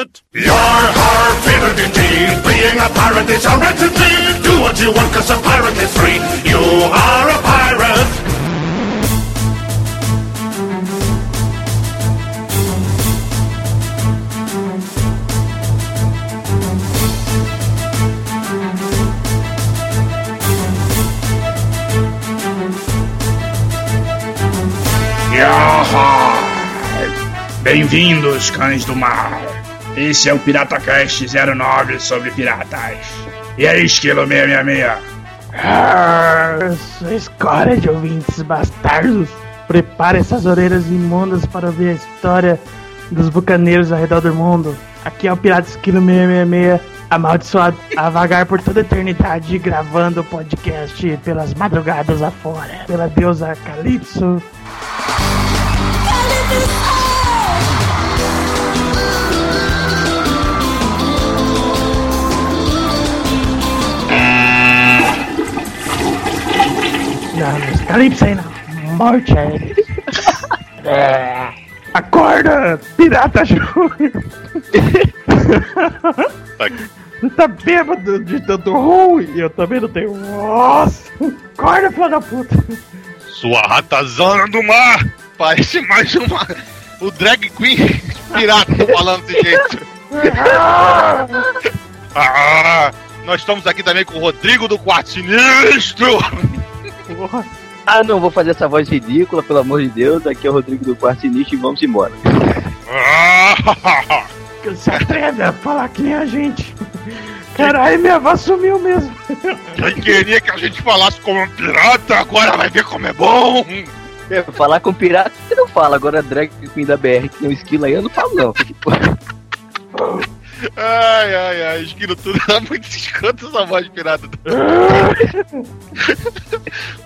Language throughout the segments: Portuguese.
pirate. You're our favorite indeed. Being a pirate is our entity. Do what you want, cause a pirate is free. You are a pirate. Bem-vindos, cães do mar. Esse é o Pirata Cast 09 sobre piratas. E aí, Esquilo 666? Ah, sua escória de ouvintes bastardos. Prepare essas orelhas imundas para ouvir a história dos bucaneiros ao redor do mundo. Aqui é o Pirata Esquilo 666, amaldiçoado a vagar por toda a eternidade, gravando o podcast pelas madrugadas afora, pela deusa Calypso. Não, Calypso aí não. Morte é. é. Acorda, pirata Júnior! tá bêbado de tanto ruim e eu também não tenho. Nossa! Acorda, filha da puta! Sua ratazana do mar! Parece mais uma. O drag queen pirata falando desse jeito. ah, nós estamos aqui também com o Rodrigo do Quarto Sinistro! Ah, não vou fazer essa voz ridícula, pelo amor de Deus. Aqui é o Rodrigo do Quarto Sinistro e vamos embora. Se atreve a falar que nem a gente. Caralho, minha avó sumiu mesmo. Quem queria que a gente falasse como um pirata, agora vai ver como é bom. É, falar com pirata você não fala, agora drag queen da BR que tem um esquilo aí eu não falo não. Ai, ai, ai, esquilo tudo é muito escroto essa voz pirata.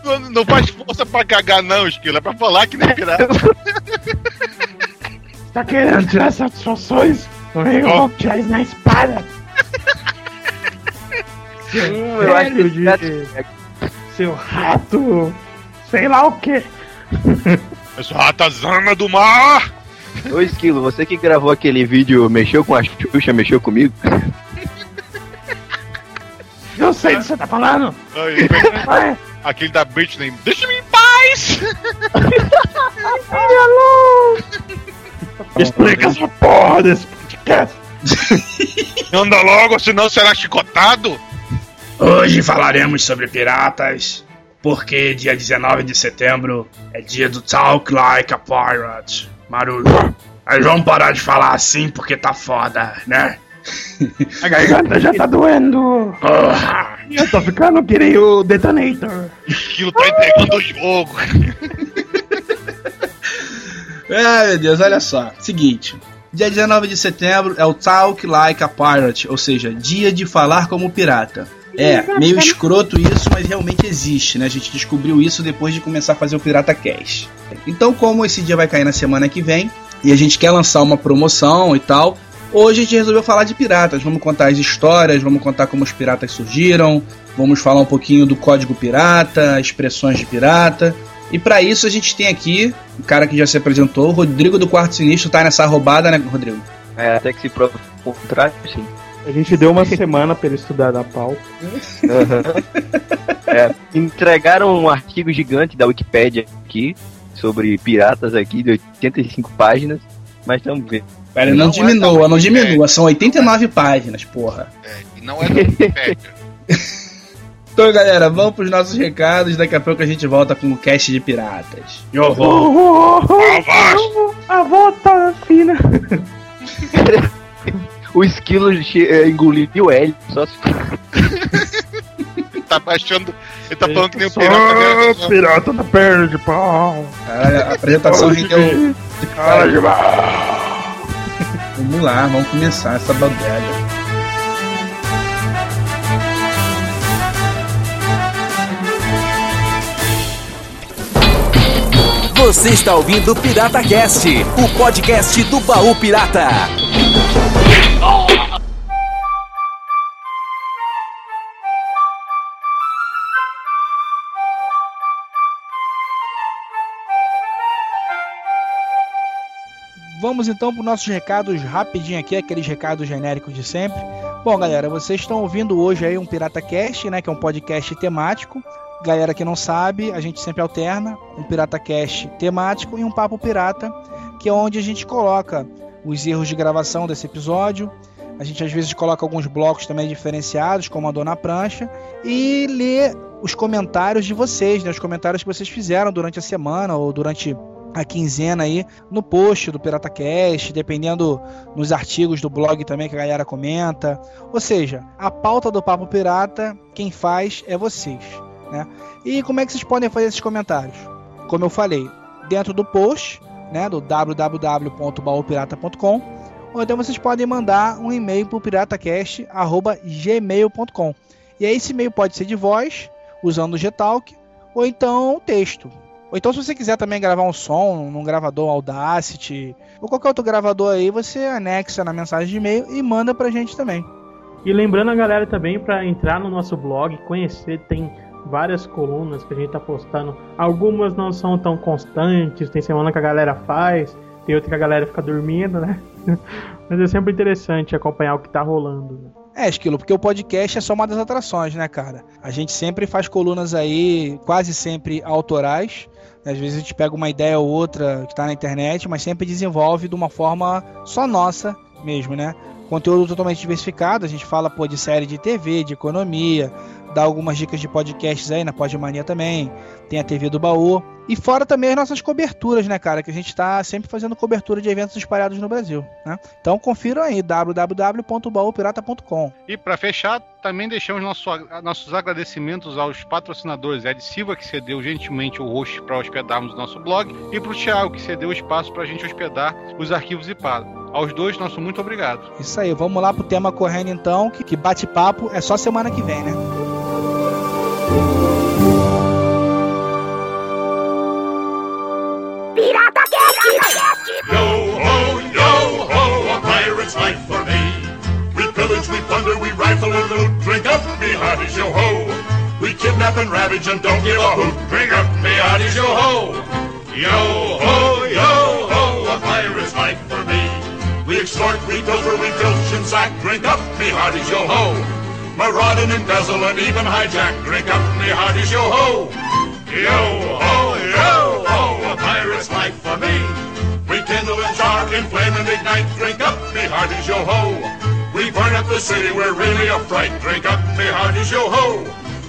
não, não faz força pra cagar não, esquilo, é pra falar que nem pirata. Tá querendo tirar satisfações? Vem oh. tirar na espada. Seu hum, eu acho que de... Seu rato, sei lá o que. Eu sou ratazana do mar! Ô Esquilo, você que gravou aquele vídeo mexeu com a Xuxa, mexeu comigo? Eu sei do que você tá falando! Ai, aquele da Britney, deixa-me em paz! Explica essa porra desse podcast! Anda logo, senão será chicotado! Hoje falaremos sobre piratas, porque dia 19 de setembro é dia do Talk Like a Pirate. Marujo. Mas vamos parar de falar assim porque tá foda, né? A garganta já tá doendo. Porra. Eu tô ficando que nem o Detonator. Aquilo tá entregando o jogo. é, meu Deus, olha só. Seguinte. Dia 19 de setembro é o Talk Like a Pirate, ou seja, dia de falar como pirata. É, meio escroto isso, mas realmente existe, né? A gente descobriu isso depois de começar a fazer o Pirata Cash. Então, como esse dia vai cair na semana que vem, e a gente quer lançar uma promoção e tal, hoje a gente resolveu falar de piratas. Vamos contar as histórias, vamos contar como os piratas surgiram, vamos falar um pouquinho do código pirata, expressões de pirata. E para isso a gente tem aqui o cara que já se apresentou, o Rodrigo do Quarto Sinistro, tá nessa roubada, né, Rodrigo? É, até que se prova o contrário, sim. A gente deu uma semana para ele estudar na pau. Uhum. É, entregaram um artigo gigante da Wikipedia aqui sobre piratas aqui de 85 páginas, mas estamos vendo. Pera, não, não diminua, é não diminua, são 89 páginas, porra. É, e não é da Wikipedia. então, galera, vamos pros nossos recados. Daqui a pouco a gente volta com o cast de piratas. Eu vou. A volta fina o esquilo eh, engoliu ele. Só se... tá baixando. Ele tá falando que nem o pirata. Né? pirata da perna de pau. Cara, a apresentação rendeu. Cara de pau. Vamos lá, vamos começar essa bagulha. Você está ouvindo o Pirata Cast, o podcast do Baú Pirata. Vamos então para os nossos recados rapidinho aqui, aqueles recados genéricos de sempre. Bom, galera, vocês estão ouvindo hoje aí um Pirata Cast, né, que é um podcast temático. Galera que não sabe, a gente sempre alterna um Pirata Cast temático e um Papo Pirata, que é onde a gente coloca os erros de gravação desse episódio. A gente às vezes coloca alguns blocos também diferenciados, como a Dona Prancha, e lê os comentários de vocês, né? Os comentários que vocês fizeram durante a semana ou durante a quinzena aí no post do PirataCast, dependendo nos artigos do blog também que a galera comenta. Ou seja, a pauta do Papo Pirata, quem faz é vocês. Né? E como é que vocês podem fazer esses comentários? Como eu falei, dentro do post, né, do www.baupirata.com, ou então vocês podem mandar um e-mail para o piratacast.gmail.com. E aí esse e-mail pode ser de voz, usando o Gtalk, ou então texto. Ou então, se você quiser também gravar um som num gravador Audacity ou qualquer outro gravador aí, você anexa na mensagem de e-mail e manda pra gente também. E lembrando a galera também para entrar no nosso blog, conhecer, tem várias colunas que a gente tá postando. Algumas não são tão constantes, tem semana que a galera faz, tem outra que a galera fica dormindo, né? Mas é sempre interessante acompanhar o que tá rolando. Né? É, Esquilo, porque o podcast é só uma das atrações, né, cara? A gente sempre faz colunas aí, quase sempre autorais. Às vezes a gente pega uma ideia ou outra que tá na internet, mas sempre desenvolve de uma forma só nossa mesmo, né? Conteúdo totalmente diversificado, a gente fala pô, de série de TV, de economia, dá algumas dicas de podcasts aí na Podmania também, tem a TV do Baú. E fora também as nossas coberturas, né, cara? Que a gente está sempre fazendo cobertura de eventos espalhados no Brasil, né? Então confiram aí, www.baúpirata.com. E para fechar, também deixamos nosso, nossos agradecimentos aos patrocinadores Ed Silva, que cedeu gentilmente o host para hospedarmos o nosso blog, e para o Thiago, que cedeu o espaço para a gente hospedar os arquivos IPADO. Aos dois, nosso muito obrigado. Isso aí, vamos lá pro tema correndo então, que, que bate-papo é só semana que vem, né? We plunder, we rifle and loot. Drink up, me hearties, yo ho. We kidnap and ravage and don't give a hoot. Drink up, me hearties, yo ho. Yo ho, yo ho, a pirate's life for me. We extort, we pilfer, we filch and sack. Drink up, me hearties, yo ho. Maraud and embezzle and even hijack. Drink up, me hearties, yo ho. Yo ho, yo ho, a pirate's life for me. We kindle and char, inflame and ignite. Drink up, me hearties, yo ho. We burn up the city, we're really a fright. Drink up, me hearties, yo ho.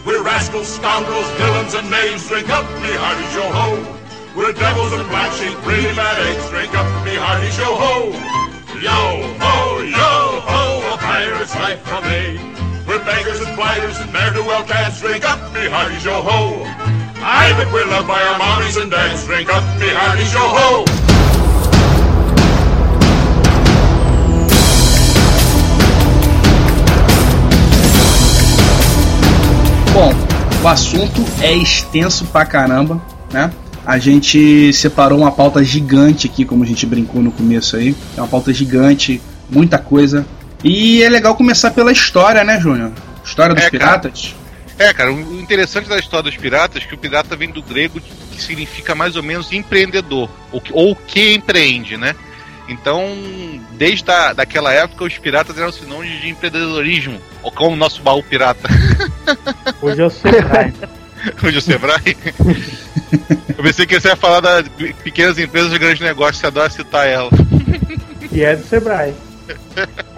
We're rascals, scoundrels, villains, and knaves. Drink up, me hearties, yo ho. We're devils and black sheep, really bad eggs. Drink up, me hearties, yo ho. Yo ho, yo ho, a pirate's life for me. We're beggars and blighters and ne'er-do-well cats. Drink up, me hearties, yo ho. I bet we're loved by our mommies and dads. Drink up, me hearties, yo ho. O assunto é extenso pra caramba, né? A gente separou uma pauta gigante aqui, como a gente brincou no começo aí. É uma pauta gigante, muita coisa. E é legal começar pela história, né, Júnior? História dos É, cara. piratas. É, cara, o interessante da história dos piratas é que o pirata vem do grego que significa mais ou menos empreendedor, ou que, ou que empreende, né? Então, desde a, daquela época, os piratas eram sinônimos de empreendedorismo, ou como o nosso baú pirata, Hoje eu sei. Sebrae. hoje o Sebrae. Eu pensei que você ia falar das pequenas empresas de grandes negócios, você adora citar ela. e é do Sebrae.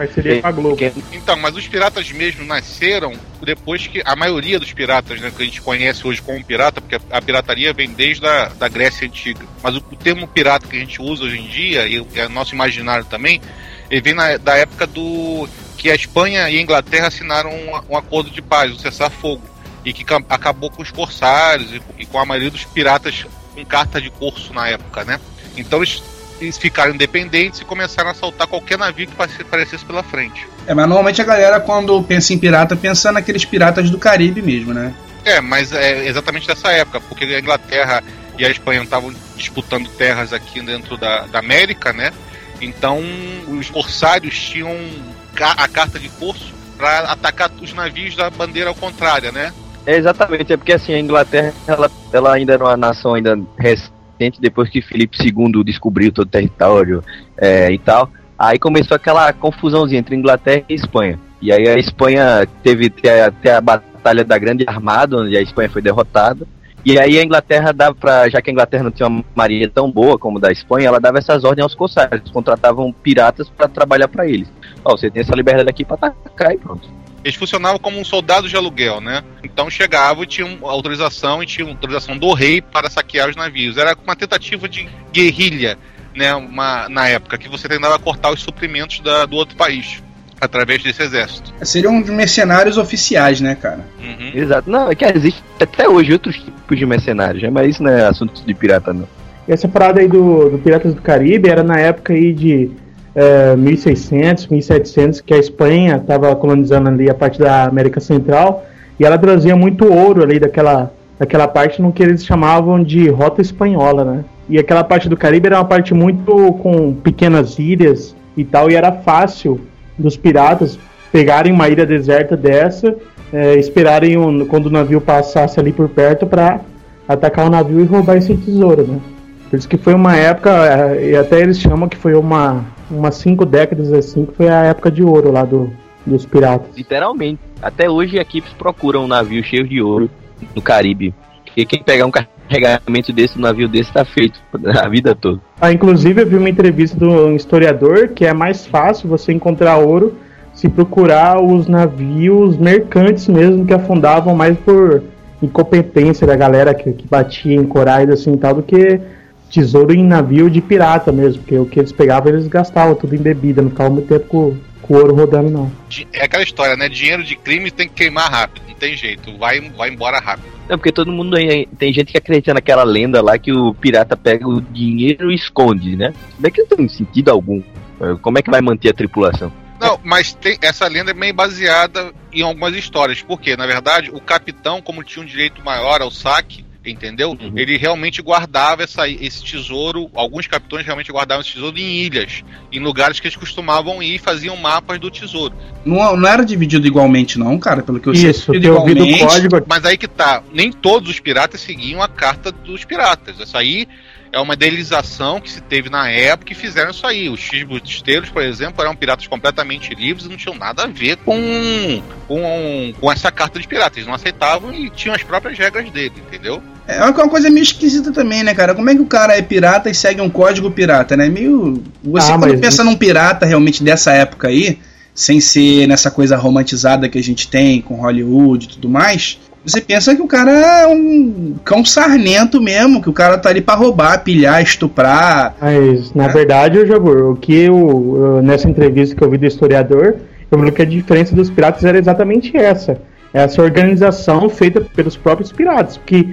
Parceria com a Globo. Então, mas os piratas mesmo nasceram depois que a maioria dos piratas, né, que a gente conhece hoje como pirata, porque a, pirataria vem desde a da Grécia Antiga. Mas o, o termo pirata que a gente usa hoje em dia, e é nosso imaginário também, ele vem na- da época do que a Espanha e a Inglaterra assinaram um, um acordo de paz, um cessar-fogo, e que acabou com os corsários e, e com a maioria dos piratas com carta de corso na época, né? Então eles, eles ficaram independentes e começaram a assaltar qualquer navio que aparecesse pela frente. É, mas normalmente a galera, quando pensa em pirata, pensa naqueles piratas do Caribe mesmo, né? É, mas é exatamente dessa época, porque a Inglaterra e a Espanha estavam disputando terras aqui dentro da, da América, né? Então os corsários tinham a carta de corso para atacar os navios da bandeira ao contrária, né? É exatamente, é porque assim, a Inglaterra ela, ela ainda era uma nação ainda patente depois que Felipe II descobriu todo o território é, e tal. Aí começou aquela confusãozinha entre Inglaterra e Espanha. E aí a Espanha teve até a Batalha da Grande Armada, onde a Espanha foi derrotada. E aí a Inglaterra dava para, já que a Inglaterra não tinha uma marinha tão boa como da Espanha, ela dava essas ordens aos corsários, contratavam piratas para trabalhar para eles. Ó, você tem essa liberdade aqui para atacar e pronto. Eles funcionavam como um soldado de aluguel, né? Então chegavam e tinham autorização e tinham autorização do rei para saquear os navios. Era uma tentativa de guerrilha, né? Uma, na época que você tentava cortar os suprimentos da, do outro país através desse exército. Seriam mercenários oficiais, né, cara? Uhum. Exato. Não, é que existe até hoje outros tipos de mercenários, né? mas isso não é assunto de pirata, não. E essa parada aí do, do Piratas do Caribe era na época aí de é, 1600, 1700, que a Espanha estava colonizando ali a parte da América Central, e ela trazia muito ouro ali daquela, daquela parte no que eles chamavam de rota espanhola, né? E aquela parte do Caribe era uma parte muito com pequenas ilhas e tal, e era fácil dos piratas pegarem uma ilha deserta dessa, é, esperarem um, quando o navio passasse ali por perto para atacar o navio e roubar esse tesouro, né? Por isso que foi uma época, é, e até eles chamam que foi uma umas cinco décadas assim, que foi a época de ouro lá do, dos piratas. Literalmente. Até hoje equipes procuram um navio cheio de ouro no Caribe. Porque quem pegar um carregamento desse, um navio desse, tá feito a vida toda. Ah, inclusive eu vi uma entrevista de um historiador que é mais fácil você encontrar ouro se procurar os navios mercantes mesmo que afundavam mais por incompetência da galera que, que batia em corais assim tal do que tesouro em navio de pirata mesmo, porque o que eles pegavam eles gastavam tudo em bebida, não ficava muito tempo com, com o ouro rodando não. É aquela história, né? Dinheiro de crime tem que queimar rápido, não tem jeito, vai, vai embora rápido. Não, porque todo mundo tem gente que acredita naquela lenda lá que o pirata pega o dinheiro e esconde, né? Não é que não tem sentido algum. Como é que vai manter a tripulação? Não, mas tem, essa lenda é meio baseada em algumas histórias. Porque, na verdade, o capitão, como tinha um direito maior ao saque, entendeu? Uhum. Ele realmente guardava essa, esse tesouro, alguns capitães realmente guardavam esse tesouro em ilhas, em lugares que eles costumavam ir e faziam mapas do tesouro. Não, não era dividido igualmente não, cara, pelo que eu sei. Isso, eu ouvi do código. Mas aí que tá, nem todos os piratas seguiam a carta dos piratas. Essa aí é uma idealização que se teve na época e fizeram isso aí. Os X-Busteiros, por exemplo, eram piratas completamente livres e não tinham nada a ver com, com, com essa carta de piratas. Eles não aceitavam e tinham as próprias regras dele, entendeu? É uma coisa meio esquisita também, né, cara? Como é que o cara é pirata e segue um código pirata, né? Meio. Você, ah, quando pensa isso... num pirata realmente dessa época aí, sem ser nessa coisa romantizada que a gente tem com Hollywood e tudo mais, você pensa que o cara é um cão sarnento mesmo, que o cara tá ali pra roubar, pilhar, estuprar. Mas, na né? verdade, o Jabur, o que eu, nessa entrevista que eu vi do historiador, eu vi que a diferença dos piratas era exatamente essa. Essa organização feita pelos próprios piratas. Porque,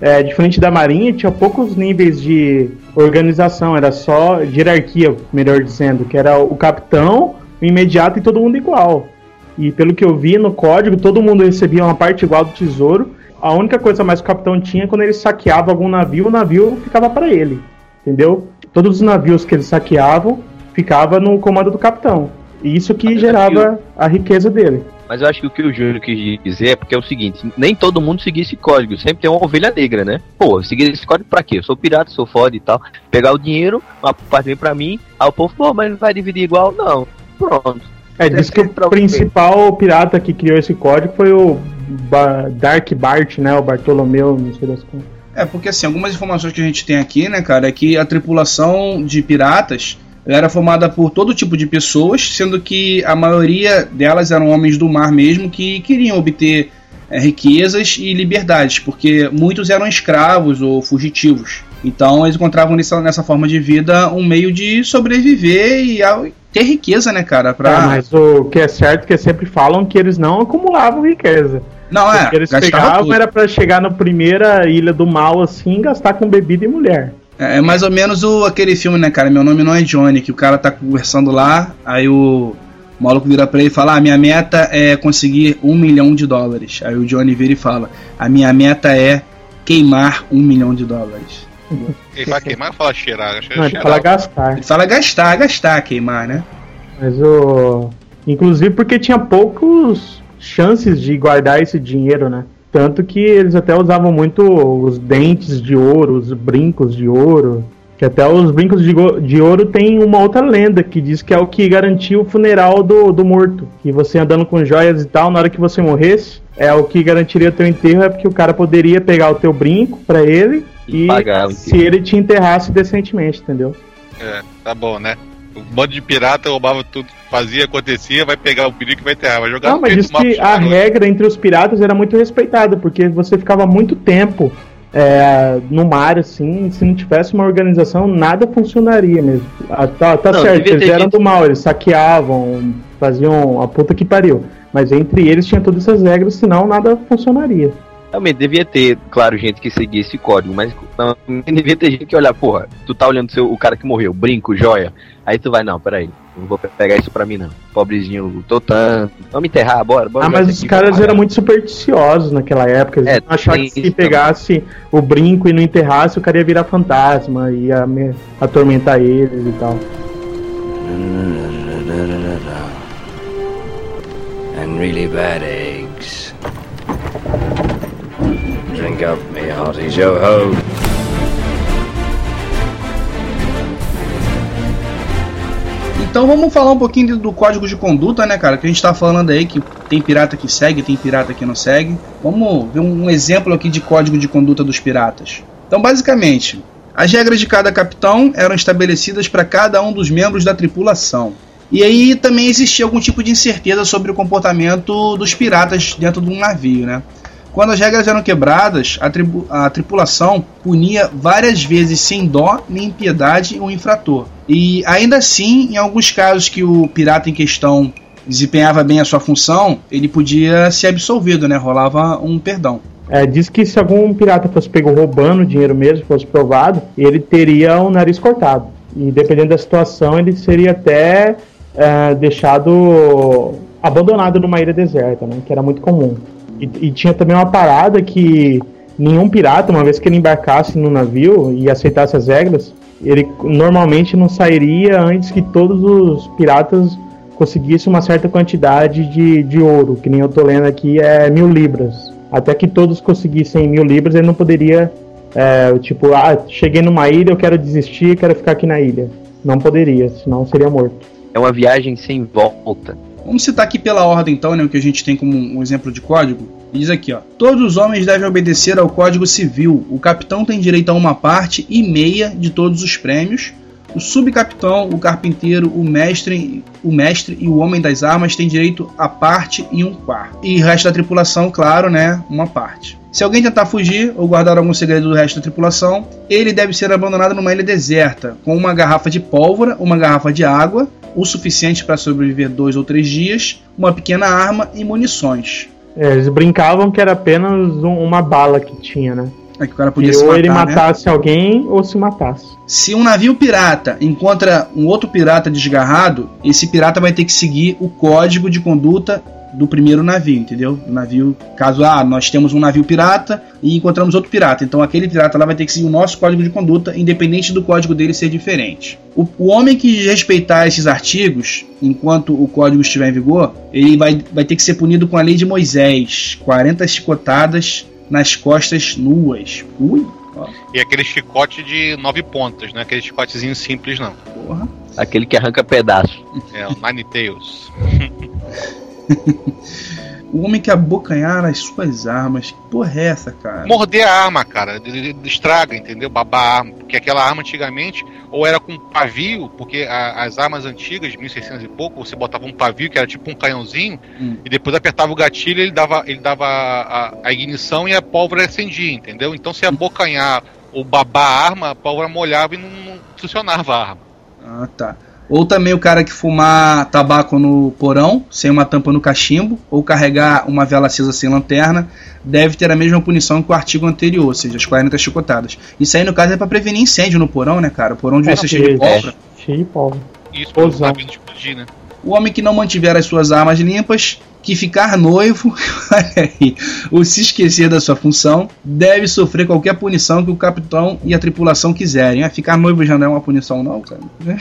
é, diferente da marinha, tinha poucos níveis de organização, era só hierarquia, melhor dizendo, que era o capitão, o imediato e todo mundo igual. E pelo que eu vi no código, todo mundo recebia uma parte igual do tesouro. A única coisa mais que o capitão tinha é quando ele saqueava algum navio, o navio ficava para ele. Entendeu? Todos os navios que eles saqueavam ficava no comando do capitão. E isso que gerava a riqueza dele. Mas eu acho que o que o Júlio quis dizer é porque é o seguinte: nem todo mundo seguia esse código. Sempre tem uma ovelha negra, né? Pô, seguir esse código pra quê? Eu sou pirata, sou foda e tal. Pegar o dinheiro, uma parte vem pra mim. Aí o povo, pô, mas não vai dividir igual? Não. Pronto. É, diz que o principal pirata que criou esse código foi o ba Dark Bart, né? O Bartolomeu, não sei das contas. É, porque assim, algumas informações que a gente tem aqui, né, cara, é que a tripulação de piratas era formada por todo tipo de pessoas, sendo que a maioria delas eram homens do mar mesmo que queriam obter é, riquezas e liberdades, porque muitos eram escravos ou fugitivos. Então eles encontravam nessa, nessa forma de vida um meio de sobreviver e ter riqueza, né, cara? Pra... É, mas o que é certo é que sempre falam que eles não acumulavam riqueza. Não, é. que eles pegavam tudo. era para chegar na primeira ilha do mal assim gastar com bebida e mulher. É, é mais ou menos o, aquele filme, né, cara? Meu nome não é Johnny, que o cara tá conversando lá, aí o, o maluco vira pra ele e fala: ah, minha meta é conseguir um milhão de dólares. Aí o Johnny vira e fala: a minha meta é queimar um milhão de dólares. Ele fala queimar ou fala cheirar? Não, ele fala gastar. Ele fala gastar, gastar, queimar, né? Mas o. Inclusive porque tinha poucos chances de guardar esse dinheiro, né? Tanto que eles até usavam muito os dentes de ouro, os brincos de ouro. Que até os brincos de, de ouro tem uma outra lenda que diz que é o que garantia o funeral do, do morto. Que você andando com joias e tal, na hora que você morresse, é o que garantiria teu enterro, é porque o cara poderia pegar o teu brinco pra ele E e, se ele te enterrasse decentemente, entendeu? É, tá bom, né? O bando de pirata roubava tudo, fazia, acontecia, vai pegar o perigo e vai enterrar, vai jogar Não, mas diz que a garoto. regra entre os piratas era muito respeitada, porque você ficava muito tempo é, no mar, assim, se não tivesse uma organização, nada funcionaria mesmo. Ah, tá tá Não, certo, eles eram gente- do mal, eles saqueavam, faziam a puta que pariu. Mas entre eles tinha todas essas regras, senão nada funcionaria. Realmente, devia ter, claro, gente que seguia esse código, mas não, devia ter gente que olhar, porra, tu tá olhando seu, o cara que morreu, brinco, joia, aí tu vai, não, peraí, não vou pegar isso pra mim não. Pobrezinho, tô tanto, vamos enterrar, bora, bora. Ah, mas os caras eram muito supersticiosos naquela época. Eles É, tem que se isso pegasse o brinco e não enterrasse, o cara ia virar fantasma, ia me- atormentar eles e tal. And really bad eggs. Drink up, me hearties, yo ho. Então vamos falar um pouquinho do código de conduta, né, cara? Que a gente tá falando aí que tem pirata que segue, tem pirata que não segue. Vamos ver um exemplo aqui de código de conduta dos piratas. Então, basicamente, as regras de cada capitão eram estabelecidas para cada um dos membros da tripulação. E aí também existia algum tipo de incerteza sobre o comportamento dos piratas dentro de um navio, né? Quando as regras eram quebradas, a, a tripulação punia várias vezes sem dó nem piedade o infrator. E ainda assim, em alguns casos que o pirata em questão desempenhava bem a sua função, ele podia ser absolvido, né? Rolava um perdão. É, diz que se algum pirata fosse pego roubando dinheiro mesmo, fosse provado, ele teria o nariz cortado. E dependendo da situação, ele seria até é, deixado abandonado numa ilha deserta, né? Que era muito comum. E, e tinha também uma parada que nenhum pirata, uma vez que ele embarcasse no navio e aceitasse as regras, ele normalmente não sairia antes que todos os piratas conseguissem uma certa quantidade de, de ouro, que nem eu tô lendo aqui é mil libras. Até que todos conseguissem mil libras, ele não poderia, é, tipo, ah, cheguei numa ilha, eu quero desistir, quero ficar aqui na ilha. Não poderia, senão seria morto. É uma viagem sem volta. Vamos citar aqui pela ordem, então, né, o que a gente tem como um exemplo de código. Diz aqui, ó. Todos os homens devem obedecer ao Código Civil. O capitão tem direito a uma parte e meia de todos os prêmios. O subcapitão, o carpinteiro, o mestre, o mestre e o homem das armas têm direito a parte e um quarto. E o resto da tripulação, claro, né, uma parte. Se alguém tentar fugir ou guardar algum segredo do resto da tripulação, ele deve ser abandonado numa ilha deserta, com uma garrafa de pólvora, uma garrafa de água, o suficiente para sobreviver dois ou três dias, uma pequena arma e munições. É, eles brincavam que era apenas um- uma bala que tinha, né? É que o cara podia se ou matar, ele né? matasse alguém ou se matasse. Se um navio pirata encontra um outro pirata desgarrado, esse pirata vai ter que seguir o código de conduta do primeiro navio, entendeu? O navio, caso ah, nós temos um navio pirata e encontramos outro pirata, então aquele pirata lá vai ter que seguir o nosso código de conduta, independente do código dele ser diferente. O, o homem que respeitar esses artigos, enquanto o código estiver em vigor, ele vai, vai ter que ser punido com a lei de Moisés, 40 chicotadas nas costas nuas. Ui, ó, E aquele chicote de nove pontas, não é aquele chicotezinho simples, não. porra. Aquele que arranca pedaço. É o Nine Tails. O homem que abocanhar as suas armas. Que porra é essa, cara? Morder a arma, cara, estraga, entendeu? Babar a arma. Porque aquela arma antigamente, ou era com pavio, porque a- as armas antigas, de 1600 e pouco, você botava um pavio que era tipo um canhãozinho, Hum. e depois apertava o gatilho ele dava, ele dava a, a ignição e a pólvora acendia, entendeu? Então se abocanhar ou babar a arma, a pólvora molhava e não, não funcionava a arma. Ah, tá. Ou também o cara que fumar tabaco no porão, sem uma tampa no cachimbo, ou carregar uma vela acesa sem lanterna, deve ter a mesma punição que o artigo anterior, ou seja, as 40 chicotadas. Isso aí, no caso, é pra prevenir incêndio no porão, né, cara? O porão devia É, ser cheio de porque- pólvora. Cheio de pólvora. E isso para o Pousão. navio não explodir, né? O homem que não mantiver as suas armas limpas que ficar noivo, olha aí, ou se esquecer da sua função, deve sofrer qualquer punição que o capitão e a tripulação quiserem. Ah, ficar noivo já não é uma punição, não, cara.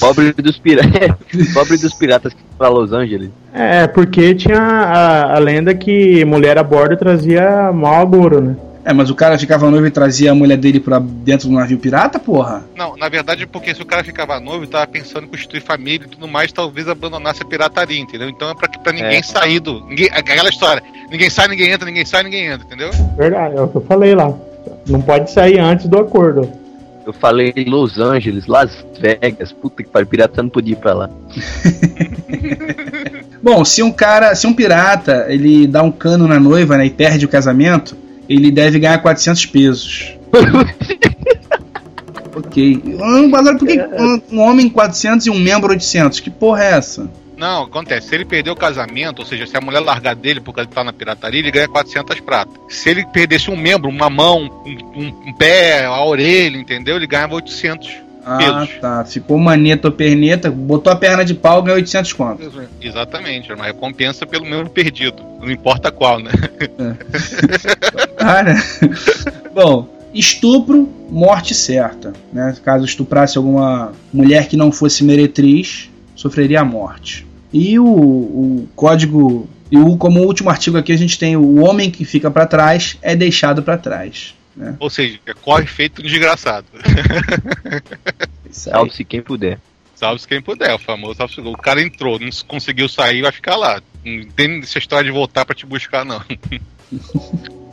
Pobre dos, pira... Pobre dos piratas que para Los Angeles. É, porque tinha a, a lenda que mulher a bordo trazia mau agouro, né? É, mas o cara ficava noivo e trazia a mulher dele pra dentro do navio pirata, porra? Não, na verdade, porque se o cara ficava noivo e tava pensando em constituir família e tudo mais, talvez abandonasse a pirataria, entendeu? Então é pra, pra ninguém É. sair do. Ninguém, aquela história. Ninguém sai, ninguém entra, ninguém sai, ninguém entra, entendeu? Verdade, é o que eu falei lá. Não pode sair antes do acordo. Eu falei Los Angeles, Las Vegas, puta que pariu, pirata não podia ir pra lá. Bom, se um cara, se um pirata, ele dá um cano na noiva, né, e perde o casamento, ele deve ganhar 400 pesos. ok. Hum, Agora, por que um, um homem 400 e um membro 800? Que porra é essa? Não, acontece. Se ele perder o casamento, ou seja, se a mulher largar dele porque ele tá na pirataria, ele ganha 400 pratas. Se ele perdesse um membro, uma mão, um, um- um pé, a orelha, entendeu? Ele ganhava 800 Ah, pesos. tá. Ficou maneta ou perneta, botou a perna de pau, ganhou 800 conto. Exatamente, era uma recompensa pelo membro perdido. Não importa qual, né? Cara. Bom, estupro, morte certa. Né? Caso estuprasse alguma mulher que não fosse meretriz, sofreria a morte. E o, o código. E o, como último artigo aqui, a gente tem o homem que fica pra trás é deixado pra trás. Né? Ou seja, corre feito um desgraçado. Aí. Salve-se quem puder. Salve-se quem puder, o famoso salve-se. O cara entrou, não conseguiu sair, vai ficar lá. Não tem essa história de voltar pra te buscar, não.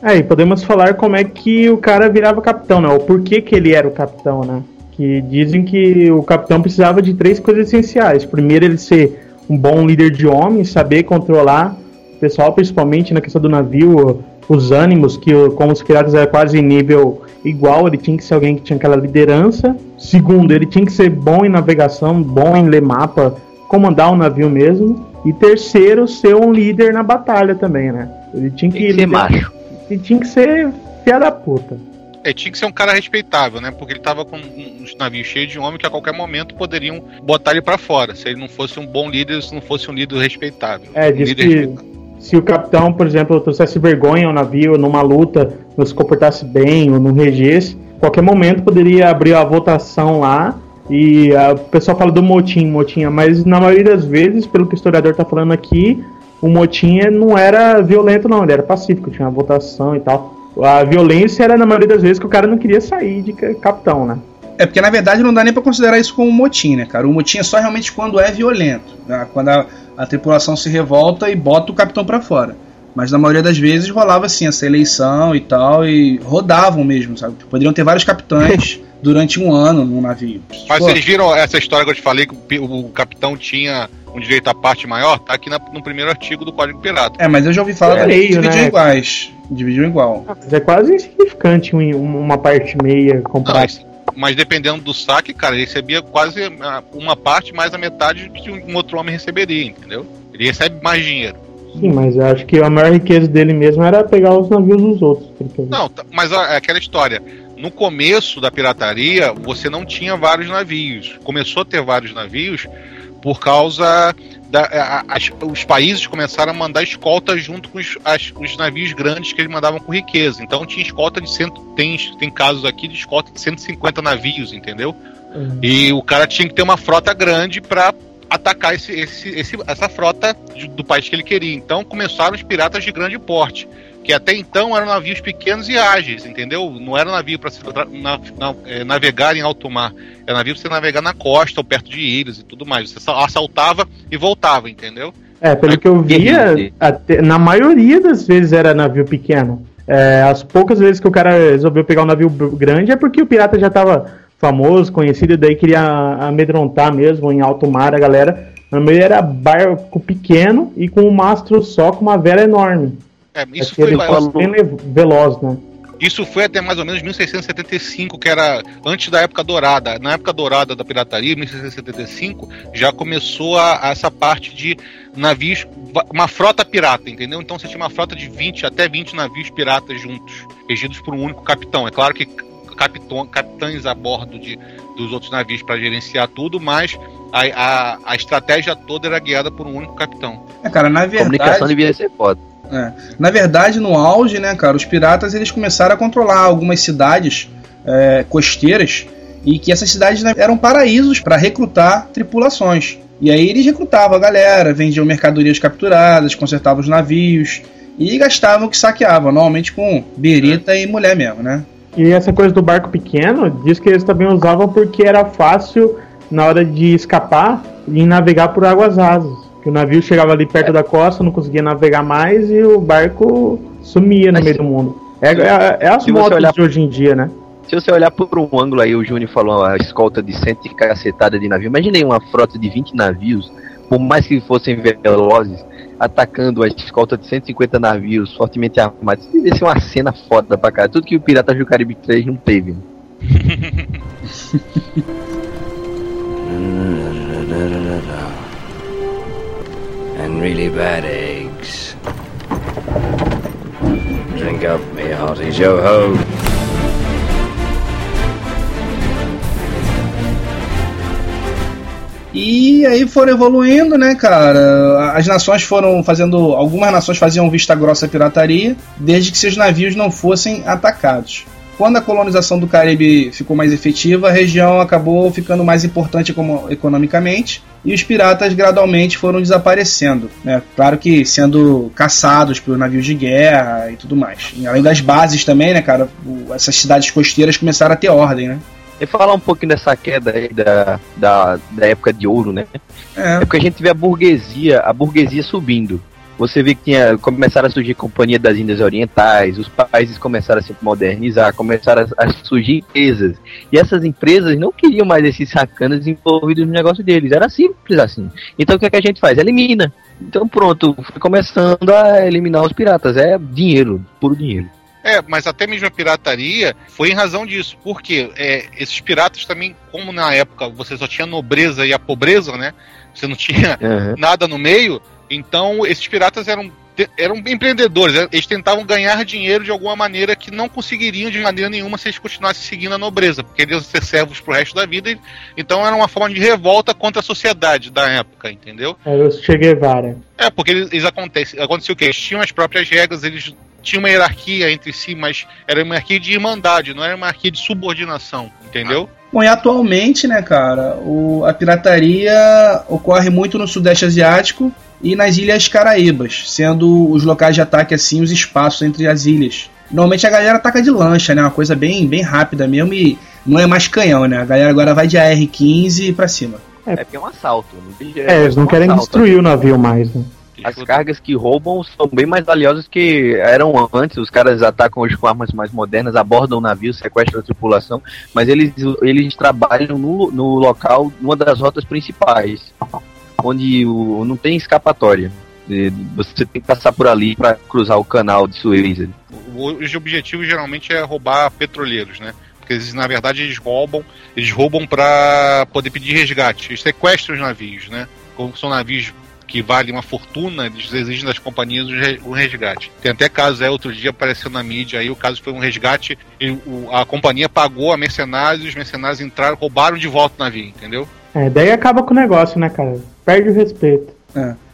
É, e podemos falar como é que o cara virava capitão, né? O porquê que ele era o capitão, né? Que dizem que o capitão precisava de três coisas essenciais. Primeiro, ele ser um bom líder de homens, saber controlar o pessoal, principalmente na questão do navio, os ânimos, que como os piratas eram quase em nível igual, ele tinha que ser alguém que tinha aquela liderança. Segundo, ele tinha que ser bom em navegação, bom em ler mapa, comandar o navio mesmo. E terceiro, ser um líder na batalha também, né? Ele tinha que, que ser macho. e tinha que ser filha da puta. É, tinha que ser um cara respeitável, né? Porque ele tava com uns navios cheios de homens que a qualquer momento poderiam botar ele pra fora. Se ele não fosse um bom líder, se não fosse um líder respeitável. É, um diz líder que respeitável. Se o capitão, por exemplo, trouxesse vergonha ao navio numa luta, não se comportasse bem ou não regesse, qualquer momento poderia abrir a votação lá e ah, o pessoal fala do motim, motim, mas na maioria das vezes, pelo que o historiador tá falando aqui, o motim não era violento não, ele era pacífico, tinha votação e tal. A violência era na maioria das vezes que o cara não queria sair de ca- capitão, né? É porque na verdade não dá nem pra considerar isso como um motim, né, cara? O motim é só realmente quando é violento, né? quando a, a tripulação se revolta e bota o capitão pra fora. Mas na maioria das vezes rolava assim essa eleição e tal e rodavam mesmo, sabe? Poderiam ter vários capitães durante um ano num navio. Mas Pô, vocês viram essa história que eu te falei que o o, capitão tinha um direito à parte maior? Tá aqui na- no primeiro artigo do Código Pirata. É, mas eu já ouvi falar É que meio, dividiam né? iguais. Dividiam igual. Mas é quase insignificante um- um- uma parte meia Não, comparada. Mas, dependendo do saque, cara, ele recebia quase ah, uma parte mais a metade que um outro homem receberia, entendeu? Ele recebe mais dinheiro. Sim, mas eu acho que a maior riqueza dele mesmo era pegar os navios dos outros. Não, tá- mas ó, é aquela história. No começo da pirataria, você não tinha vários navios. Começou a ter vários navios por causa da. a- as- os países começaram a mandar escolta junto com os, as- os navios grandes que eles mandavam com riqueza. Então tinha escolta de cento. Tem, tem casos aqui de escolta de 150 navios, entendeu? Uhum. E o cara tinha que ter uma frota grande para atacar esse, esse- esse- essa frota de- do país que ele queria. Então começaram os piratas de grande porte, que até então eram navios pequenos e ágeis, entendeu? Não era navio para se na- na- é, navegar em alto mar, era navio para você navegar na costa ou perto de ilhas e tudo mais. Você só assaltava e voltava, entendeu? É, pelo que eu via, até- na maioria das vezes era navio pequeno. É, as poucas vezes que o cara resolveu pegar um navio grande é porque o pirata já estava famoso, conhecido, e daí queria amedrontar mesmo em alto mar a galera. Na maioria era barco pequeno e com um mastro só com uma vela enorme. É, isso, foi, Aquele bem veloz, né? isso foi até mais ou menos 1675, que era antes da época dourada. Na época dourada da pirataria, 1675, já começou a, a essa parte de navios, uma frota pirata, entendeu? Então você tinha uma frota de 20 até 20 navios piratas juntos, regidos por um único capitão. É claro que capitão, capitães a bordo de, dos outros navios para gerenciar tudo, mas a, a, a estratégia toda era guiada por um único capitão. É, cara, na A comunicação verdade, devia ser foda. É, na verdade, no auge, né, cara, os piratas eles começaram a controlar algumas cidades é, costeiras e que essas cidades né, eram paraísos para recrutar tripulações. E aí eles recrutavam a galera, vendiam mercadorias capturadas, consertavam os navios e gastavam o que saqueavam, normalmente com bereta e mulher mesmo, né? E essa coisa do barco pequeno, diz que eles também usavam porque era fácil na hora de escapar e navegar por águas rasas. Que o navio chegava ali perto da costa, não conseguia navegar mais e o barco sumia no Mas meio se- do mundo. É, é, é as motos olhar- de hoje em dia, né? Se você olhar por um ângulo aí, o Júnior falou a escolta de 100 e cacetada de navio. Imaginei uma frota de 20 navios, por mais que fossem velozes, atacando a escolta de 150 navios fortemente armados. Isso devia ser uma cena foda pra cara. Tudo que o Piratas do Caribe 3 não teve. And really bad. Drink up, me hearties. Yo ho. E aí foram evoluindo, né, cara? As nações foram fazendo. Algumas nações faziam vista grossa à pirataria, desde que seus navios não fossem atacados. Quando a colonização do Caribe ficou mais efetiva, a região acabou ficando mais importante economicamente e os piratas gradualmente foram desaparecendo. Né? Claro que sendo caçados por navios de guerra e tudo mais. E além das bases também, né, cara? o- Essas cidades costeiras começaram a ter ordem, né? E falar um pouquinho dessa queda aí da, da, da época de ouro, né? É, É porque a gente vê a burguesia, a burguesia subindo. Você vê que tinha, começaram a surgir companhia das Índias Orientais, os países começaram a se modernizar, começaram a, a surgir empresas. E essas empresas não queriam mais esses sacanas envolvidos no negócio deles. Era simples assim. Então o que, é que a gente faz? Elimina. Então pronto, foi começando a eliminar os piratas. É dinheiro, puro dinheiro. É, mas até mesmo a pirataria foi em razão disso. Porque é, esses piratas também, como na época você só tinha nobreza e a pobreza, né? Você não tinha Aham. nada no meio, então esses piratas eram, eram empreendedores. né? Eles tentavam ganhar dinheiro de alguma maneira que não conseguiriam de maneira nenhuma se eles continuassem seguindo a nobreza, porque eles iam ser servos pro resto da vida. Então era uma forma de revolta contra a sociedade da época, entendeu? Era o Che Guevara. É, porque eles, eles acontece, aconteceu o quê? Eles tinham as próprias regras, eles tinham uma hierarquia entre si, mas era uma hierarquia de irmandade, não era uma hierarquia de subordinação, entendeu? Bom, e atualmente, né, cara, o- a pirataria ocorre muito no Sudeste Asiático e nas Ilhas Caraíbas, sendo os locais de ataque assim os espaços entre as ilhas. Normalmente a galera ataca de lancha, né, uma coisa bem, bem rápida mesmo e não é mais canhão, né? A galera agora vai de AR-15 pra cima. É porque é um assalto. não tem jeito, É, eles não um querem assalto. destruir o navio mais, né? As cargas que roubam são bem mais valiosas que eram antes. Os caras atacam hoje com armas mais modernas, abordam o navio, sequestram a tripulação, mas eles, eles trabalham no, no local, numa das rotas principais, onde o, não tem escapatória. Você tem que passar por ali para cruzar o canal de Suez. Hoje o objetivo geralmente é roubar petroleiros, né? Porque eles, na verdade, eles roubam, eles roubam para poder pedir resgate. Eles sequestram os navios, né? Como são navios que valem uma fortuna, eles exigem das companhias o resgate. Tem até casos, é, outro dia apareceu na mídia aí, o caso foi um resgate, e o- a companhia pagou a mercenários, e os mercenários entraram, roubaram de volta o navio, entendeu? É, daí acaba com o negócio, né, cara? Perde o respeito.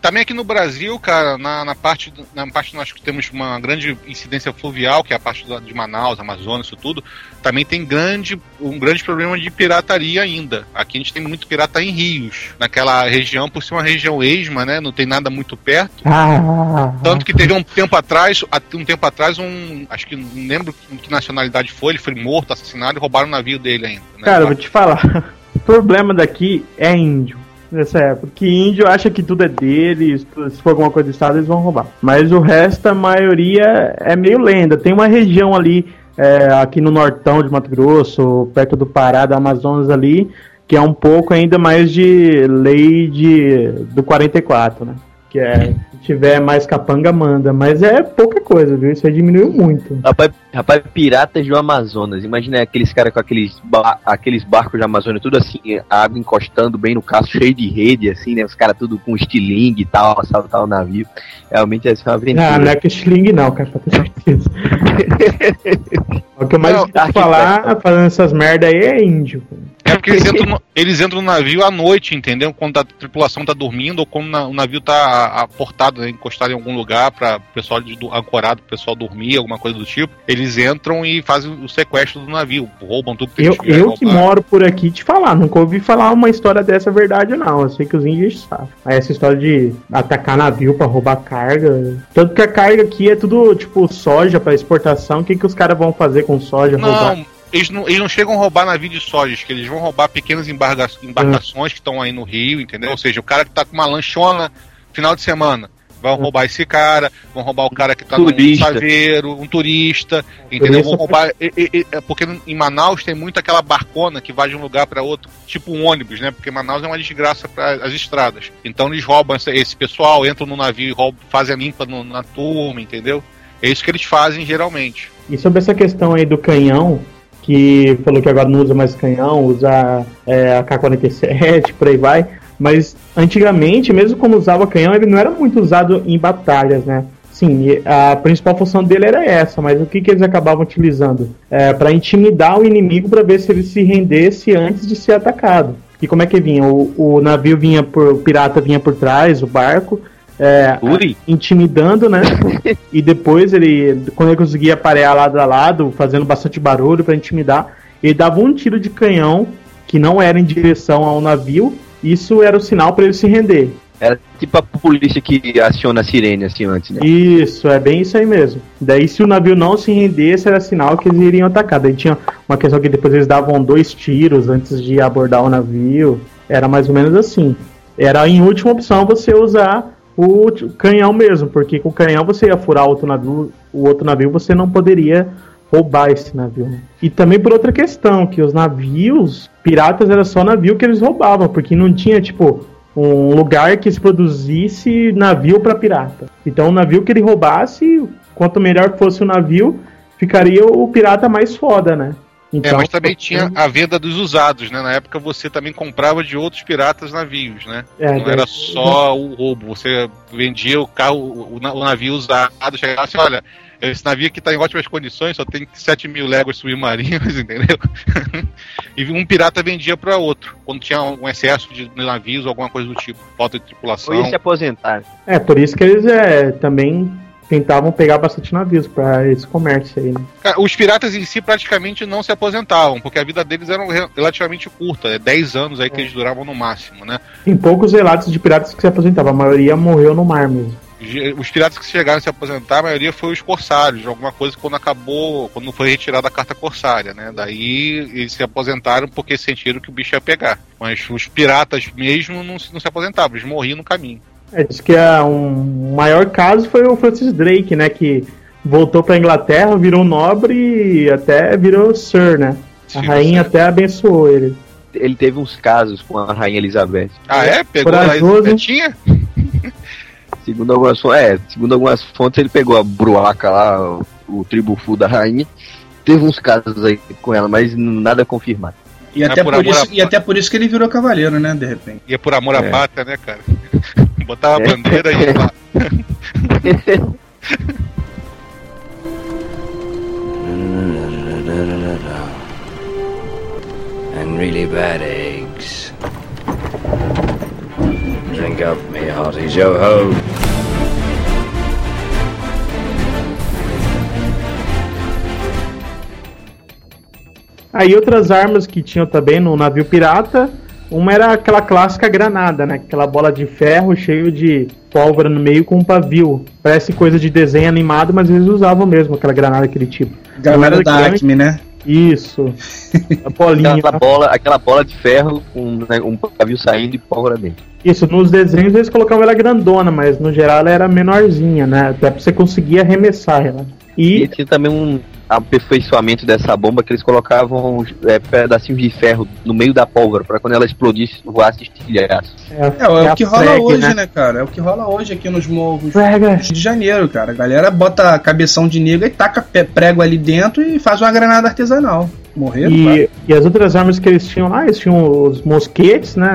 Também aqui no Brasil, cara, na, na parte na parte nós que temos uma grande incidência fluvial, que é a parte do- de Manaus, Amazonas, isso tudo, também tem grande, um grande problema de pirataria ainda. Aqui a gente tem muito pirata em rios, naquela região, por ser uma região esma, né? Não tem nada muito perto. Ah, Tanto que teve um tempo atrás, um tempo atrás, um. Acho que não lembro que nacionalidade foi, ele foi morto, assassinado e roubaram o navio dele ainda. né? Cara, eu vou te falar. O problema daqui é índio. Nessa época. Que índio acha que tudo é deles, se for alguma coisa do estado, eles vão roubar. Mas o resto, a maioria é meio lenda. Tem uma região ali, é, aqui no nortão de Mato Grosso, perto do Pará, da Amazonas ali, que é um pouco ainda mais de lei de, do 44, né? Que é, se tiver mais capanga, manda. Mas é pouca coisa, viu? Isso aí diminuiu muito. Rapaz, rapaz, piratas do Amazonas. Imagina aqueles caras com aqueles, ba- aqueles barcos da Amazônia, tudo assim, a água encostando bem no casco, cheio de rede, assim, né? Os caras tudo com estilingue e tal, assaltar o navio. Realmente ia ser uma aventura. Ah, não é que Schling não, cara, pra ter certeza. o que eu mais Não, falar fazendo essas merda aí é índio. É porque eles entram, no, eles entram no navio à noite, entendeu? Quando a tripulação tá dormindo ou quando na- o navio tá aportado, né, encostado em algum lugar para o pessoal de, do, ancorado, o pessoal dormir, alguma coisa do tipo. Eles entram e fazem o sequestro do navio, roubam tudo que Eu, eu que moro por aqui te falar, nunca ouvi falar uma história dessa verdade, não. Eu sei que os índios sabem. Aí essa história de atacar navio pra roubar carga. Tanto que a carga aqui é tudo tipo soja pra exportação. O que, que os caras vão fazer com soja? roubar? Eles não, eles não chegam a roubar navio de sojas, que eles vão roubar pequenas embarga- embarcações que estão aí no Rio, entendeu? Ou seja, o cara que tá com uma lanchona final de semana. Vão roubar esse cara, vão roubar o cara que tá Turista. saveiro, um turista, entendeu? Vão roubar. e- e- e- é porque em Manaus tem muito aquela barcona que vai de um lugar para outro, tipo um ônibus, né? Porque Manaus é uma desgraça para as estradas. Então eles roubam esse, esse pessoal, entram no navio e roubam, fazem a limpa no- na turma, entendeu? É isso que eles fazem geralmente. E sobre essa questão aí do canhão, que falou que agora não usa mais canhão, usa é, AK-47, por aí vai. Mas antigamente, mesmo quando usava canhão, ele não era muito usado em batalhas, né? Sim, a principal função dele era essa, mas o que, que eles acabavam utilizando? É, para intimidar o inimigo para ver se ele se rendesse antes de ser atacado. E como é que vinha? O, o navio vinha por. O pirata vinha por trás, o barco. É, intimidando, né? e depois ele, quando ele conseguia parear lado a lado, fazendo bastante barulho para intimidar, ele dava um tiro de canhão que não era em direção ao navio. Isso era o sinal para ele se render. Era tipo a polícia que aciona a sirene assim antes, né? Isso, é bem isso aí mesmo. Daí, se o navio não se rendesse, era sinal que eles iriam atacar. Daí tinha uma questão que depois eles davam dois tiros antes de abordar o navio. Era mais ou menos assim. Era em última opção você usar o canhão mesmo, porque com o canhão você ia furar outro navio, o outro navio você não poderia roubar esse navio. né? E também por outra questão, que os navios piratas era só navio que eles roubavam, porque não tinha tipo um lugar que se produzisse navio para pirata. Então o navio que ele roubasse, quanto melhor fosse o navio, ficaria o pirata mais foda, né? É, Então, mas também tinha a venda dos usados, né? Na época você também comprava de outros piratas navios, né? É, Não daí- era só o roubo, você vendia o carro, o, na- o navio usado, chegava assim, olha, esse navio aqui tá em ótimas condições, só tem 7 mil léguas submarinas, entendeu? e um pirata vendia para outro, quando tinha um excesso de navios ou alguma coisa do tipo, falta de tripulação. Ou ia se aposentar. É, por isso que eles é, também tentavam pegar bastante navios para esse comércio aí, né? Os piratas em si praticamente não se aposentavam, porque a vida deles era re- relativamente curta, é 10 anos aí que eles duravam no máximo, né? Tem poucos relatos de piratas que se aposentavam, a maioria morreu no mar mesmo. Os piratas que chegaram a se aposentar, a maioria foi os corsários, alguma coisa quando acabou, quando foi retirada a carta corsária, né? Daí eles se aposentaram porque sentiram que o bicho ia pegar. Mas os piratas mesmo não se, não se aposentavam, eles morriam no caminho. É, diz que é um maior caso foi o Francis Drake, né? Que voltou pra Inglaterra, virou nobre e até virou Sir, né? A Sim, rainha até abençoou ele. Ele teve uns casos com a Rainha Elizabeth. Ah, é? Pegou a Corajoso. Elisabetinha? Segundo algumas fontes, é, segundo algumas fontes, ele pegou a bruaca lá, o, o tribufu da rainha. Teve uns casos aí com ela, mas nada confirmado. E É até, por por amor isso, a- e até por isso que ele virou cavaleiro, né? De repente. Ia por amor à É. pátria, né, cara? Botava a É. bandeira e ia lá. And really bad eggs. Drink up, me hearties, yo ho. Aí outras armas que tinham também no navio pirata, uma era aquela clássica granada, né? Aquela bola de ferro cheio de pólvora no meio com um pavio. Parece coisa de desenho animado, mas eles usavam mesmo aquela granada daquele tipo. Granada da era grande. Acme, né? Isso. A bolinha. Aquela bola, aquela bola de ferro com né, um pavio saindo e pólvora dentro. Isso, nos desenhos eles colocavam ela grandona, mas no geral ela era menorzinha, né? Até pra você conseguir arremessar ela. E E tinha também um aperfeiçoamento dessa bomba que eles colocavam é, pedacinhos de ferro no meio da pólvora para quando ela explodisse voasse estilhaço. é, É, é a o que rola hoje, né? né? cara? É o que rola hoje aqui nos morros Frega. Rio de Janeiro, cara. A galera bota cabeção de negro e taca prego ali dentro e faz uma granada artesanal. Morreram. E, e as outras armas que eles tinham lá, eles tinham os mosquetes, né?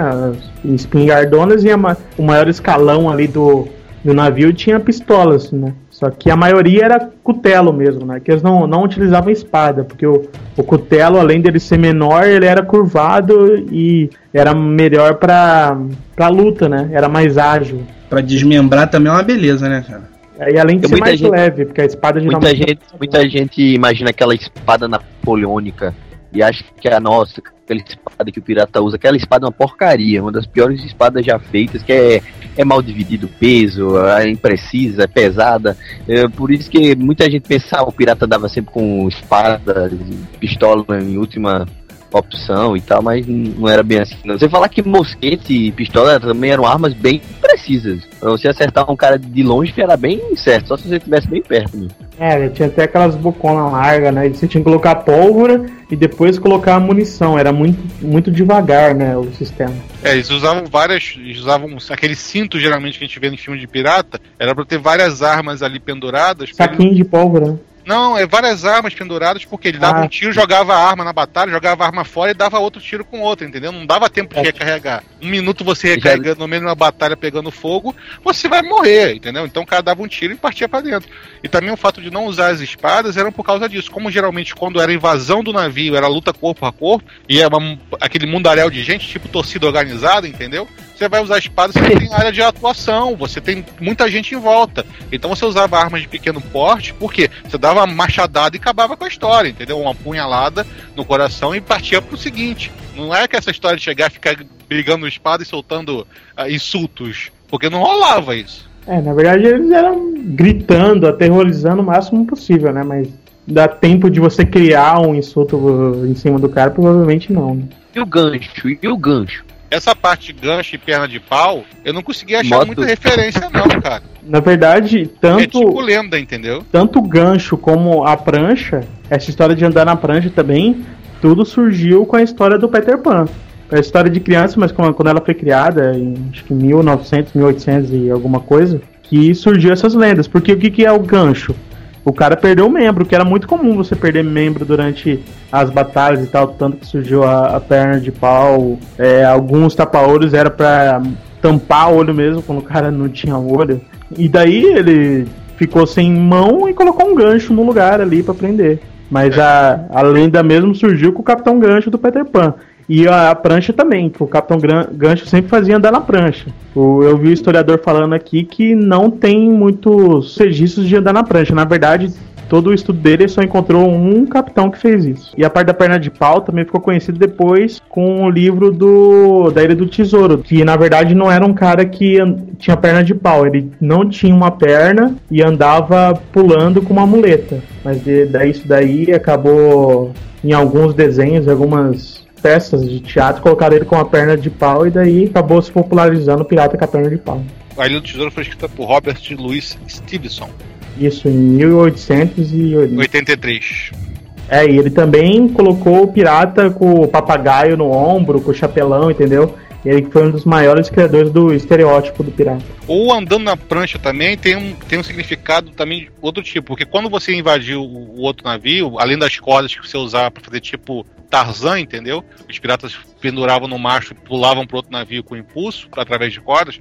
As espingardonas e a o maior escalão ali do, do navio tinha pistolas, né? Só que a maioria era cutelo mesmo, né? Que eles não, não utilizavam espada, porque o, o cutelo, além dele ser menor, ele era curvado e era melhor pra, pra luta, né? Era mais ágil. Pra desmembrar também é uma beleza, né, cara? E além de ser muita mais gente- leve, porque a espada Muita geralmente. gente, muita gente imagina aquela espada napoleônica e acha que é a nossa, aquela espada que o pirata usa, aquela espada é uma porcaria, uma das piores espadas já feitas, que é, é mal dividido o peso, é imprecisa, é pesada. É por isso que muita gente pensa, ah, o pirata dava sempre com espada, pistola em última opção e tal, mas não era bem assim. Não. Você falar que mosquete e pistola também eram armas bem precisas. Pra você acertar um cara de longe era bem certo, só se você estivesse bem perto. Né? É, tinha até aquelas boconas largas, né? E você tinha que colocar pólvora e depois colocar a munição. Era muito, muito devagar, né? O sistema. É, eles usavam várias. Eles usavam aquele cinto geralmente que a gente vê em filme de pirata. Era pra ter várias armas ali penduradas. ele- Saquinho de pólvora. Não, é várias armas penduradas, porque ele dava Ah. um tiro, jogava a arma na batalha, jogava a arma fora e dava outro tiro com outra, entendeu? Não dava tempo de É. recarregar. Um minuto você recarregando no meio de uma batalha pegando fogo, você vai morrer, entendeu? Então o cara dava um tiro e partia pra dentro. E também o fato de não usar as espadas era por causa disso. Como geralmente quando era invasão do navio, era luta corpo a corpo, e era uma- aquele mundaréu de gente, tipo torcida organizada, entendeu? Você vai usar a espada, você tem área de atuação, você tem muita gente em volta. Então você usava armas de pequeno porte, porque você dava uma machadada e acabava com a história, entendeu? Uma punhalada no coração e partia pro seguinte. Não é que essa história de chegar e ficar brigando espada e soltando ah, insultos, porque não rolava isso. É, na verdade eles eram gritando, aterrorizando o máximo possível, né? Mas dá tempo de você criar um insulto uh, em cima do cara? Provavelmente não. Né? E o gancho? E o gancho? Essa parte de gancho e perna de pau, eu não consegui achar Moto. muita referência, não, cara. Na verdade, tanto. É tipo lenda, entendeu? tanto o gancho como a prancha, essa história de andar na prancha também, tudo surgiu com a história do Peter Pan. É a história de criança, mas quando ela foi criada, em acho que 1900, 1800 e alguma coisa, que surgiu essas lendas. Porque o que, que é o gancho? O cara perdeu o membro, que era muito comum você perder membro durante as batalhas e tal, tanto que surgiu a, a perna de pau, é, alguns tapa-olhos era pra tampar o olho mesmo, quando o cara não tinha olho. E daí ele ficou sem mão e colocou um gancho no lugar ali pra prender. Mas a, a lenda mesmo surgiu com o Capitão Gancho do Peter Pan. E a, a prancha também, o Capitão Gran- Gancho sempre fazia andar na prancha. O- eu vi o historiador falando aqui que não tem muitos registros de andar na prancha. Na verdade, todo o estudo dele só encontrou um capitão que fez isso. E a parte da perna de pau também ficou conhecido depois com o livro do da Ilha do Tesouro, que na verdade não era um cara que tinha perna de pau, ele não tinha uma perna e andava pulando com uma muleta. Mas de, daí isso daí acabou em alguns desenhos, algumas peças de teatro colocaram ele com a perna de pau e daí acabou se popularizando o pirata com a perna de pau. A Ilha do Tesouro foi escrita por Robert Louis Stevenson, Isso em 1880. 83. É, e ele também colocou o pirata com o papagaio no ombro, com o chapelão, entendeu? Ele que foi um dos maiores criadores do estereótipo do pirata. Ou andando na prancha também tem um, tem um significado também de outro tipo, porque quando você invadiu o, outro navio, além das cordas que você usava para fazer tipo Tarzan, entendeu? Os piratas penduravam no macho e pulavam pro outro navio com impulso através de cordas.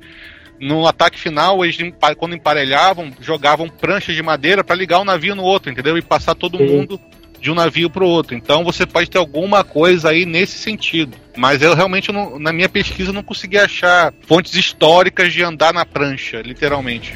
No ataque final, eles quando emparelhavam, jogavam pranchas de madeira para ligar um navio no outro, entendeu? E passar todo Sim. mundo de um navio para o outro. Então você pode ter alguma coisa aí nesse sentido. Mas eu realmente, não- na minha pesquisa, não consegui achar fontes históricas de andar na prancha, literalmente.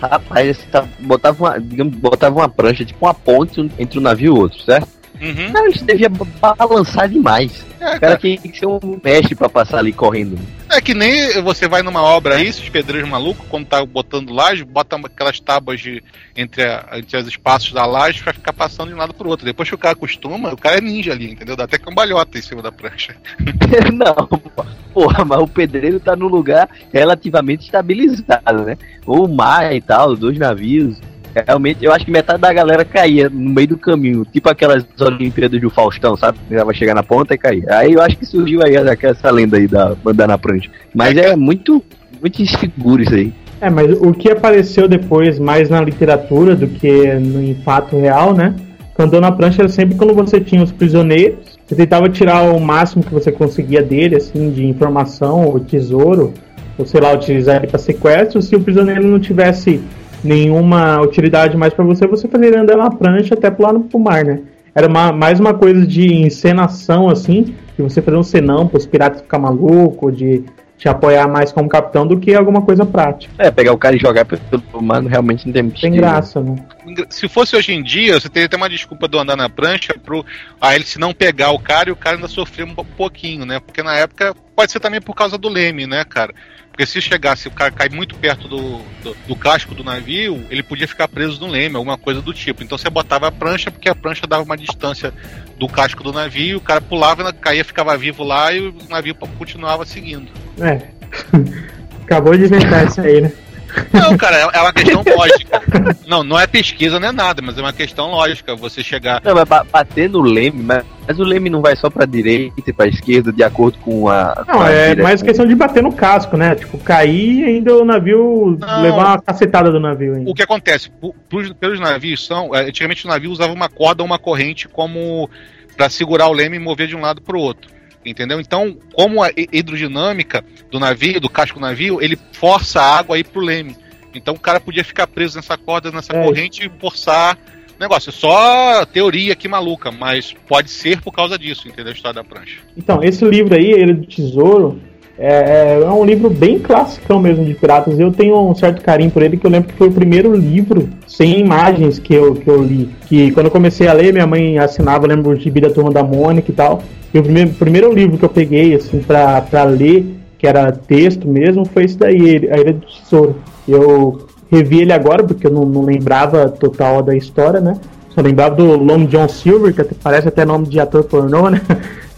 Rapaz, tá- botava, uma, digamos, botava uma prancha, tipo uma ponte entre um navio e outro, certo? Uhum. Cara, isso devia ba- balançar demais. É, O cara tinha que ser um mestre pra passar ali correndo. é que nem você vai numa obra aí, esses pedreiros malucos, quando tá botando laje, bota aquelas tábuas de, entre, a- entre os espaços da laje pra ficar passando de um lado pro outro. Depois que o cara acostuma, o cara é ninja ali, entendeu? Dá até cambalhota em cima da prancha. Não, porra, mas o pedreiro tá num lugar relativamente estabilizado, né? O mar e tal, os dois navios. Realmente, eu acho que metade da galera caía no meio do caminho, tipo aquelas Olimpíadas do Faustão, sabe? Ela vai chegar na ponta e cair. Aí eu acho que surgiu aí essa lenda aí da andar na prancha. Mas é muito, muito inseguro isso aí. É, mas o que apareceu depois mais na literatura do que no, em fato real, né? Andou na prancha era sempre quando você tinha os prisioneiros, você tentava tirar o máximo que você conseguia dele, assim, de informação ou tesouro, ou sei lá, utilizar ele para sequestro. Se o prisioneiro não tivesse nenhuma utilidade mais pra você, você fazer andar na prancha até pular no pro mar, né? Era uma- mais uma coisa de encenação, assim, de você fazer um senão pros piratas ficar maluco, de te apoiar mais como capitão do que alguma coisa prática. É, pegar o cara e jogar pelo mar realmente não tem muito Tem graça, né? Se fosse hoje em dia, você teria até uma desculpa do andar na prancha pro a hélice não pegar o cara e o cara ainda sofrer um po- pouquinho, né? Porque na época pode ser também por causa do leme, né, cara? Porque se chegasse o cara cair muito perto do, do, do casco do navio, ele podia ficar preso no leme, alguma coisa do tipo. Então você botava a prancha, porque a prancha dava uma distância do casco do navio, o cara pulava, caía, ficava vivo lá e o navio continuava seguindo. É. Acabou de inventar isso aí, né? Não, cara, é é uma questão lógica. Não, não é pesquisa, não é nada, mas é uma questão lógica. Você chegar. Não, mas ba- bater no leme, mas, mas o leme não vai só pra direita e pra esquerda, de acordo com a. com Não, a é mais questão de bater no casco, né? Tipo, cair e ainda o navio Não. levar uma cacetada do navio ainda. O que acontece? Pros- pelos navios são. eh, Antigamente o navio usava uma corda ou uma corrente como para segurar o leme e mover de um lado para o outro. Entendeu? Então, como a hi- hidrodinâmica do navio, do casco do navio, ele força a água a ir pro leme. Então o cara podia ficar preso nessa corda, nessa É. corrente e forçar o negócio. É só teoria aqui maluca, mas pode ser por causa disso, entendeu? A história da prancha. Então, esse livro aí, ele do Tesouro, é, é um livro bem classicão mesmo de piratas. Eu tenho um certo carinho por ele, que eu lembro que foi o primeiro livro sem imagens que eu, que eu li. Que quando eu comecei a ler, minha mãe assinava, lembro, o gibi Turma da Mônica e tal. E o primeiro, primeiro livro que eu peguei, assim, pra, pra ler, que era texto mesmo, foi esse daí, A Ilha do Tesouro. Eu revi ele agora, porque eu não, não lembrava total da história, né? Só lembrava do Long John Silver, que parece até nome de ator pornô, né?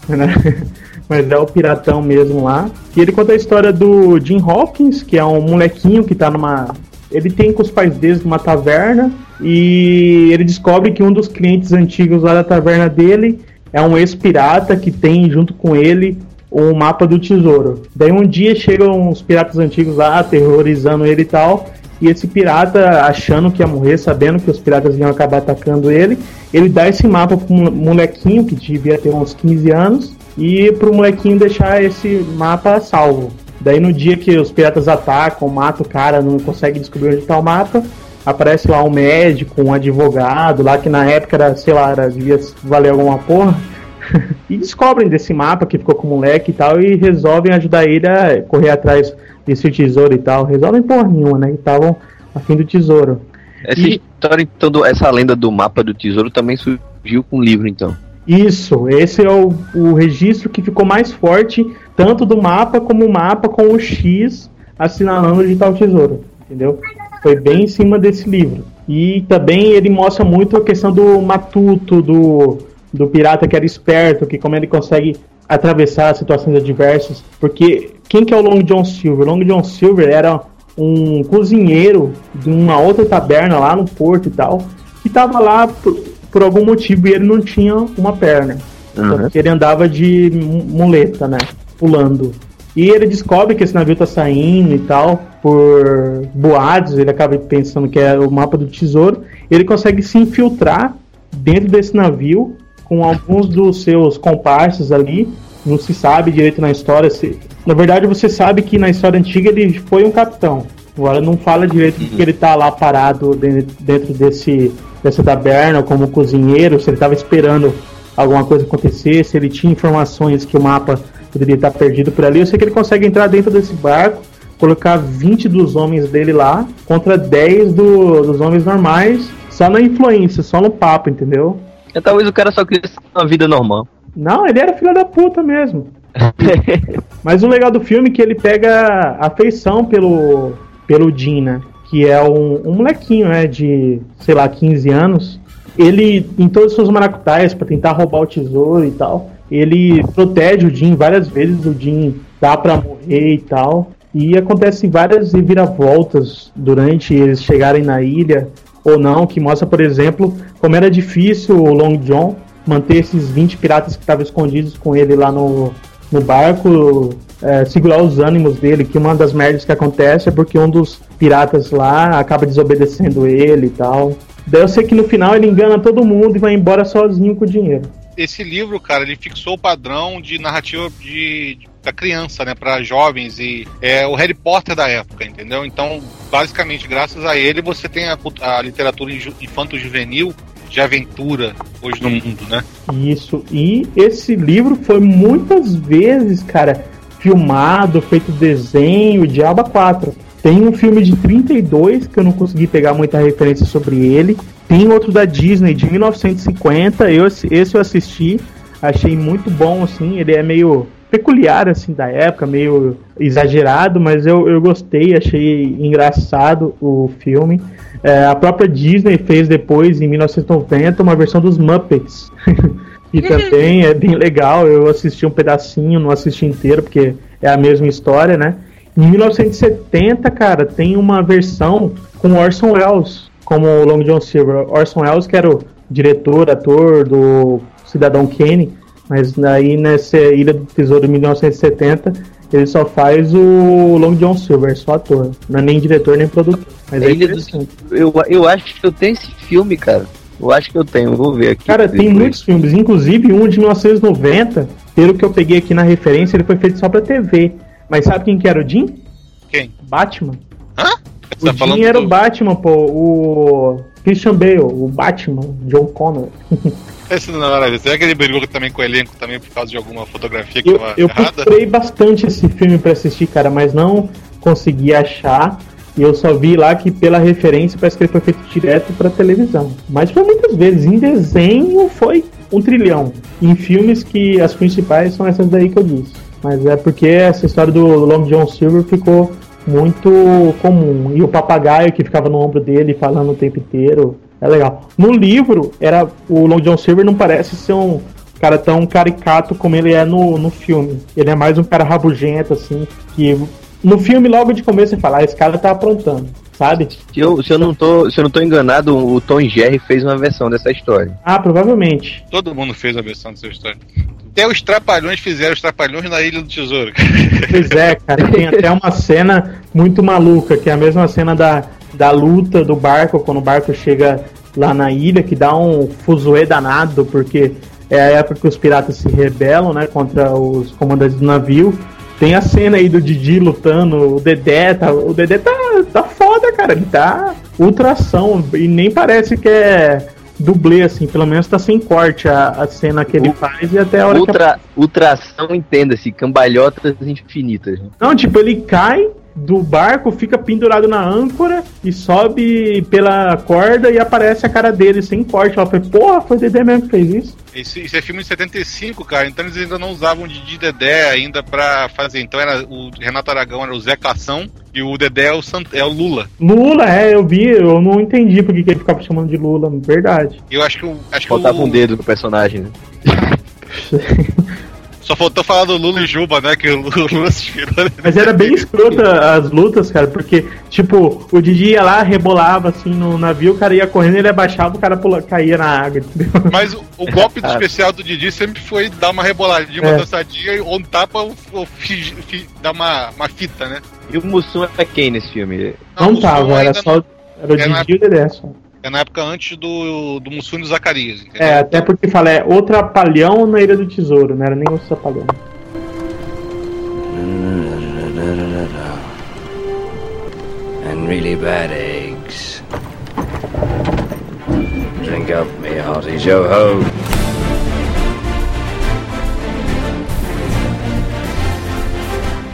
Mas é o piratão mesmo lá. E ele conta a história do Jim Hawkins, que é um molequinho que tá numa. Ele tem com os pais dele numa taverna e ele descobre que um dos clientes antigos lá da taverna dele é um ex-pirata que tem junto com ele o mapa do tesouro. Daí um dia chegam os piratas antigos lá, aterrorizando ele e tal. E esse pirata, achando que ia morrer, sabendo que os piratas iam acabar atacando ele, ele dá esse mapa pro mo- molequinho, que devia ter uns 15 anos, e pro molequinho deixar esse mapa salvo. Daí no dia que os piratas atacam, matam o cara, não consegue descobrir onde tá o mapa, aparece lá um médico, um advogado, lá que na época era, sei lá, era, devia valer alguma porra. e descobrem desse mapa que ficou com o moleque e tal, e resolvem ajudar ele a correr atrás desse tesouro e tal. Resolvem porra nenhuma, né? E estavam a fim do tesouro. Essa E- história, então, do- essa lenda do mapa do tesouro também surgiu com o livro, então. Isso, esse é o, o registro que ficou mais forte, tanto do mapa como o mapa com o X assinalando de tal tesouro, entendeu? Foi bem em cima desse livro. E também ele mostra muito a questão do matuto, do, do pirata que era esperto, que como ele consegue atravessar situações adversas. Porque quem que é o Long John Silver? Long John Silver era um cozinheiro de uma outra taberna lá no porto e tal, que tava lá por, algum motivo e ele não tinha uma perna. Uhum. Ele andava de mu- muleta, né? Pulando. E ele descobre que esse navio tá saindo e tal, por boatos, ele acaba pensando que é o mapa do tesouro. Ele consegue se infiltrar dentro desse navio com alguns dos seus comparsas ali. Não se sabe direito na história. Se... Na verdade, você sabe que na história antiga ele foi um capitão. Agora não fala direito de que ele tá lá parado de- dentro desse, dessa taberna como cozinheiro, se ele tava esperando alguma coisa acontecer, se ele tinha informações que o mapa poderia estar perdido por ali. Eu sei que ele consegue entrar dentro desse barco, colocar 20 dos homens dele lá contra 10 do- dos homens normais, só na influência, só no papo, entendeu? É, talvez o cara só queria uma vida normal. Não, ele era filho da puta mesmo. Mas o legal do filme é que ele pega afeição pelo, pelo Jim, né? Que é um, um molequinho, né? De, sei lá, 15 anos. Ele, em todas as suas maracutaias, pra tentar roubar o tesouro e tal, ele protege o Jim várias vezes. O Jim dá pra morrer e tal. E acontecem várias reviravoltas durante eles chegarem na ilha ou não, que mostra, por exemplo, como era difícil o Long John manter esses 20 piratas que estavam escondidos com ele lá no, no barco, é, segurar os ânimos dele, que uma das merdas que acontece é porque um dos piratas lá acaba desobedecendo ele e tal. Daí eu sei que no final ele engana todo mundo e vai embora sozinho com o dinheiro. Esse livro, cara, ele fixou o padrão de narrativa de, de criança, né? Pra jovens e é o Harry Potter da época, entendeu? Então, basicamente, graças a ele, você tem a, a literatura infanto-juvenil de aventura hoje no mundo, né? Isso. E esse livro foi muitas vezes, cara, filmado, feito desenho, Diaba 4. Tem um filme de 32 que eu não consegui pegar muita referência sobre ele. Tem outro da Disney de 1950. Eu, esse eu assisti, achei muito bom, assim. Ele é meio peculiar, assim, da época, meio exagerado, mas eu, eu gostei, achei engraçado o filme. É, a própria Disney fez depois, em 1990, uma versão dos Muppets. e também é bem legal. Eu assisti um pedacinho, não assisti inteiro, porque é a mesma história, né? Em 1970, cara, tem uma versão com Orson Welles como o Long John Silver. Orson Welles, que era o diretor, ator do Cidadão Kane, mas aí nessa Ilha do Tesouro de 1970 ele só faz o Long John Silver, só ator. Não é nem diretor nem produtor. Mas é Ilha do. Eu, eu acho que eu tenho esse filme, cara. Eu acho que eu tenho, vou ver aqui. Cara, tem depois. muitos filmes, inclusive um de 1990, pelo que eu peguei aqui na referência, ele foi feito só pra TV. Mas sabe quem que era o Jim? Quem? Batman. Hã? O Você tá Jim era o Batman, pô. O Christian Bale, o Batman, John Connor. Esse não era Será que ele brigou também com o elenco também por causa de alguma fotografia que Eu, tava eu errada? procurei bastante esse filme pra assistir, cara, mas não consegui achar. E eu só vi lá que pela referência parece que ele foi feito direto pra televisão. Mas foi muitas vezes. Em desenho foi um trilhão. Em filmes que as principais são essas daí que eu disse. Mas é porque essa história do Long John Silver ficou muito comum. E o papagaio que ficava no ombro dele falando o tempo inteiro. É legal. No livro, era o Long John Silver não parece ser um cara tão caricato como ele é no, no filme. Ele é mais um cara rabugento, assim, que no filme, logo de começo, você fala, ah, esse cara tá aprontando, sabe? Se eu, se, eu não tô, se eu não tô enganado, o Tom Jerry fez uma versão dessa história. Ah, provavelmente. Todo mundo fez a versão dessa história. Até os Trapalhões fizeram os Trapalhões na Ilha do Tesouro. Pois é, cara, tem até uma cena muito maluca, que é a mesma cena da, da luta do barco, quando o barco chega lá na ilha, que dá um fuzuê danado, porque é a época que os piratas se rebelam, né, contra os comandantes do navio. Tem a cena aí do Didi lutando, o Dedé, tá, o Dedé tá, tá foda, cara, ele tá ultração, e nem parece que é dublê, assim, pelo menos tá sem corte a, a cena que ele faz e até a hora que Ultra, ultração, entenda-se, cambalhotas infinitas. né? Não, tipo, ele cai do barco, fica pendurado na âncora e sobe pela corda e aparece a cara dele sem corte. Ela foi, porra, foi o Dedé mesmo que fez isso. Esse, esse é filme de 75, cara, então eles ainda não usavam o Didi Dedé ainda pra fazer. Então era o Renato Aragão era o Zé Cação e o Dedé é o, Sant, é o Lula. Lula, é, eu vi, eu não entendi porque que ele ficava chamando de Lula, verdade. Eu acho que. Acho que Faltava o, um dedo no personagem. Né? Só faltou falar do Lula e Juba, né? Que o Lula se né? Mas era bem escrota as lutas, cara, porque, tipo, o Didi ia lá, rebolava assim no navio, o cara ia correndo, ele abaixava, o cara pula, caía na água, entendeu? Mas o, o golpe do especial do Didi sempre foi dar uma reboladinha, uma É. dançadinha, ou um tapa ou, ou fi- fi- dar uma, uma fita, né? E o Mussum é quem nesse filme? Não, o som tava, era só. não- Era o na- Didi e o Dedé só. É na época antes do, do Mussum e do Zacarias, entendeu? É, até porque fala, é o Trapalhão na Ilha do Tesouro, não era nem o Trapalhão. And really bad eggs. Drink up, me hearties, yo ho.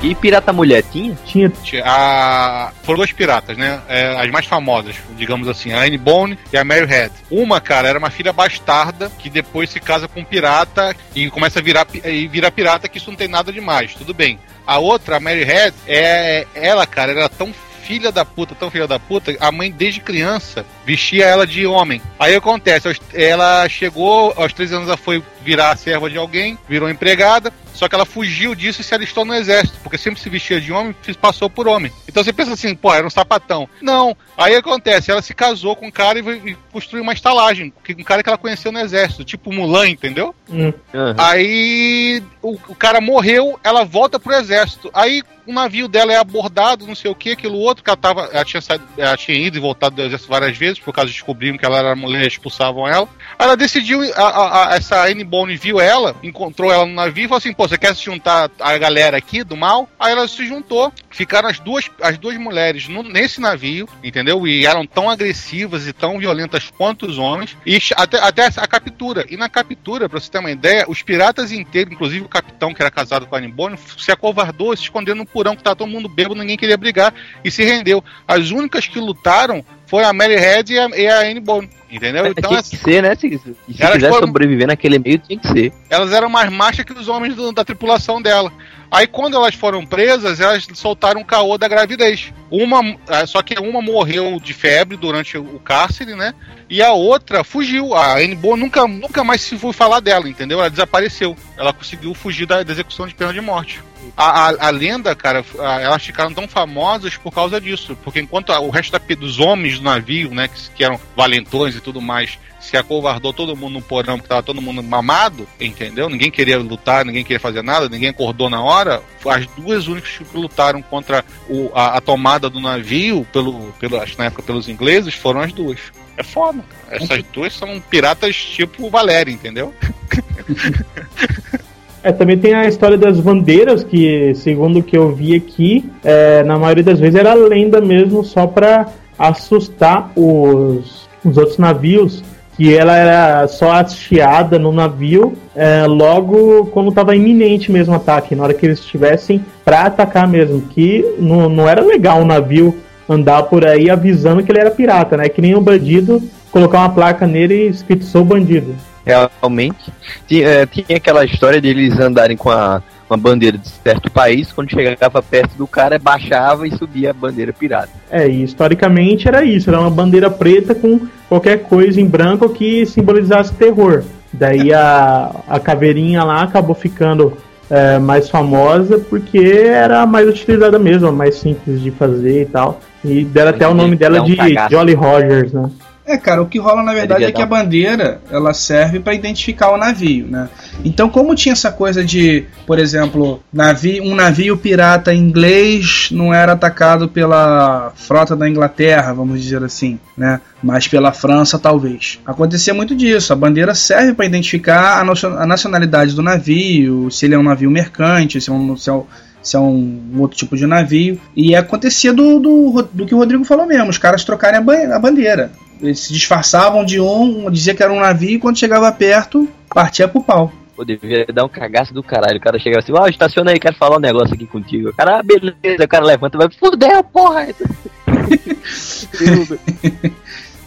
E Pirata Mulher tinha? Tinha. A... Foram duas piratas, né? É, as mais famosas, digamos assim, a Anne Bone e a Mary Head. Uma, cara, era uma filha bastarda que depois se casa com um pirata e começa a virar, e vira pirata, que isso não tem nada demais, tudo bem. A outra, a Mary Head, é, ela, cara, era tão filha da puta, tão filha da puta, a mãe desde criança vestia ela de homem. Aí acontece, ela chegou, aos 13 anos ela foi virar serva de alguém, virou empregada, só que ela fugiu disso e se alistou no exército, porque sempre se vestia de homem e passou por homem. Então você pensa assim, pô, era um sapatão. Não. Aí acontece, ela se casou com um cara e, e construiu uma estalagem, que- um cara que ela conheceu no exército, tipo Mulan, entendeu? Hum. Aham. Aí o, o cara morreu, ela volta pro exército. Aí o navio dela é abordado, não sei o que, aquilo outro. que ela, tava, ela, tinha saído, ela tinha ido e voltado do exército várias vezes, por causa de descobriram que ela era mulher e expulsavam ela. Aí ela decidiu, a, a, a, essa Anne Bone viu ela, encontrou ela no navio e falou assim: pô, você quer se juntar a galera aqui do mal? Aí ela se juntou, ficaram as duas, as duas mulheres no, nesse navio, entendeu? E eram tão agressivas e tão violentas quanto os homens, e até, até a captura. E na captura, pra você ter uma ideia, os piratas inteiros, inclusive o capitão que era casado com a Anne Bone, se acovardou, se escondendo no porão, que tava todo mundo bêbado, ninguém queria brigar, e se rendeu. As únicas que lutaram foi a Mary Head e a, e a Anne Bone. Entendeu? Então, tinha que ser, né? Se, se quiser foram... sobreviver naquele meio, tinha que ser. Elas eram mais machas que os homens do, da tripulação dela. Aí quando elas foram presas, elas soltaram o caô da gravidez. Uma, ah, só que uma morreu de febre durante o cárcere, né? E a outra fugiu. A Anne Boa nunca, nunca mais se foi falar dela, entendeu? Ela desapareceu. Ela conseguiu fugir da, da execução de pena de morte. A, a, a, lenda, cara, elas ficaram tão famosas por causa disso. Porque enquanto o resto da, dos homens do navio, né, que, que eram valentões e tudo mais, se acovardou todo mundo no porão, porque tava todo mundo mamado, entendeu? Ninguém queria lutar, ninguém queria fazer nada, ninguém acordou na hora. As duas únicas que lutaram contra o, a, a, tomada do navio, pelo, pelo, acho que na época pelos ingleses, foram as duas. É foda. Essas duas são piratas tipo Valéria, entendeu? É, também tem a história das bandeiras, que, segundo o que eu vi aqui, é, na maioria das vezes era lenda mesmo, só para assustar os, os outros navios que ela era só hasteada no navio é, logo quando estava iminente mesmo o ataque, na hora que eles estivessem para atacar mesmo, que não, não era legal um navio andar por aí avisando que ele era pirata, né? Que nem um bandido colocar uma placa nele escrito sou bandido. Realmente. Tinha, é, tinha aquela história de eles andarem com a uma bandeira de certo país, quando chegava perto do cara, baixava e subia a bandeira pirata. É, e historicamente era isso, era uma bandeira preta com qualquer coisa em branco que simbolizasse terror. Daí a, a caveirinha lá acabou ficando é, mais famosa porque era mais utilizada mesmo, mais simples de fazer e tal. E deram até o nome dela de Jolly Rogers, né? É, cara, o que rola na verdade é que a bandeira ela serve para identificar o navio, né? Então, como tinha essa coisa de, por exemplo, navio, um navio pirata inglês não era atacado pela frota da Inglaterra, vamos dizer assim, né? Mas pela França, talvez. Acontecia muito disso. A bandeira serve para identificar a nacionalidade do navio, se ele é um navio mercante, se é um, se é um se é um, outro tipo de navio. E acontecia do, do, do, que o Rodrigo falou mesmo, os caras trocarem a bandeira. Eles se disfarçavam de um, dizia que era um navio, e quando chegava perto, partia pro pau. Pô, devia dar um cagaço do caralho. O cara chegava assim, ó, oh, estaciona aí, quero falar um negócio aqui contigo. O cara, ah, beleza, o cara levanta e vai, fudeu, porra!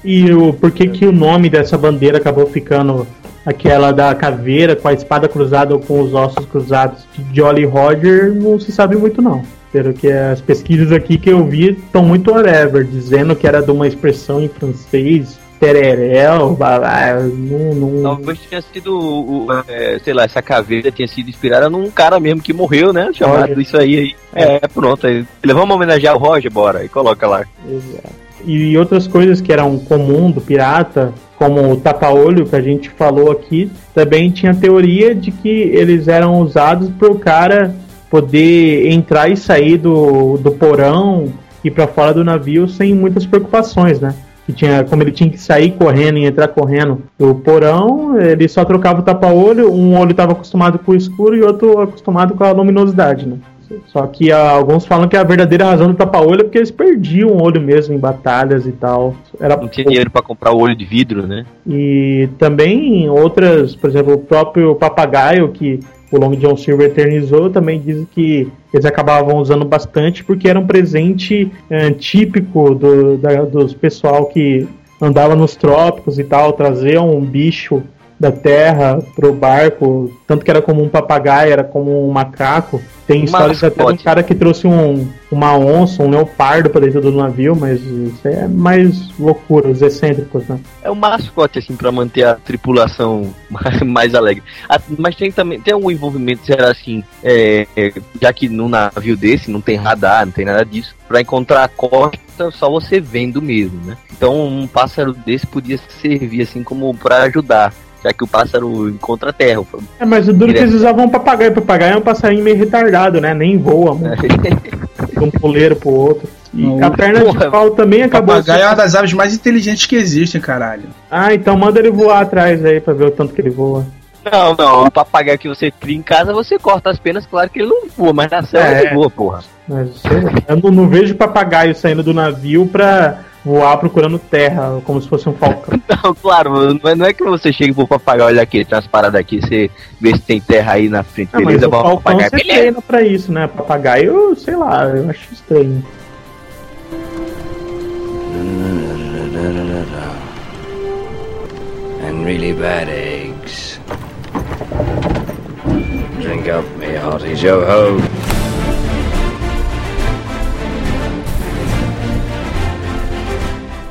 e o, por que que o nome dessa bandeira acabou ficando aquela da caveira com a espada cruzada ou com os ossos cruzados de Jolly Roger? Não se sabe muito não. Pelo que as pesquisas aqui que eu vi estão muito whatever, dizendo que era de uma expressão em francês, tererel, não, não... Talvez tinha sido, é, sei lá, essa caveira tinha sido inspirada num cara mesmo que morreu, né? Chamado Roger. isso aí. aí. É. é, pronto. Aí, vamos homenagear o Roger, bora, e coloca lá. Exato. E outras coisas que eram comum do pirata, como o tapa-olho que a gente falou aqui, também tinha teoria de que eles eram usados para o cara poder entrar e sair do, do porão e para fora do navio sem muitas preocupações, né? Que tinha, como ele tinha que sair correndo e entrar correndo do porão, ele só trocava o tapa-olho, um olho estava acostumado com o escuro e outro acostumado com a luminosidade, né? Só que ah, alguns falam que a verdadeira razão do tapa-olho é porque eles perdiam o olho mesmo em batalhas e tal. Era não tinha dinheiro para comprar o olho de vidro, né? E também outras, por exemplo, o próprio papagaio que o Long John Silver eternizou, também diz que eles acabavam usando bastante porque era um presente é, típico do, da, dos pessoal que andava nos trópicos e tal, trazer um bicho da terra pro barco, tanto que era como um papagaio, era como um macaco. Tem histórias até de um cara que trouxe um, uma onça, um leopardo para dentro do navio, mas isso é mais loucura, os excêntricos, né? É um mascote, assim, para manter a tripulação mais, alegre. Ah, mas tem também, tem algum envolvimento, será assim, é, é, já que num navio desse não tem radar, não tem nada disso, para encontrar a costa só você vendo mesmo, né? Então um pássaro desse podia servir assim como para ajudar já que o pássaro encontra a terra. É, mas o duro que eles usavam um papagaio. Papagaio é um passarinho meio retardado, né? Nem voa, mano. de um puleiro pro outro. E Não, a perna porra, de pau também O acabou. papagaio é uma das aves mais inteligentes que existem, caralho. Ah, então manda ele voar atrás aí pra ver o tanto que ele voa. Não, não, o papagaio que você cria em casa, você corta as penas, claro que ele não voa, mas na selva É. ele voa, porra. Mas eu não, não vejo papagaio saindo do navio pra voar procurando terra, como se fosse um falcão. Não, claro, não é- não é que você chega pro papagaio, olha aqui, tem umas paradas aqui, você vê se tem terra aí na frente, Ah, mas beleza? o Bom, falcão papagaio, você beleza. treina pra isso, né? Papagaio, sei lá, eu acho estranho. And really bad eggs. Drink up, me hearties. Yo ho.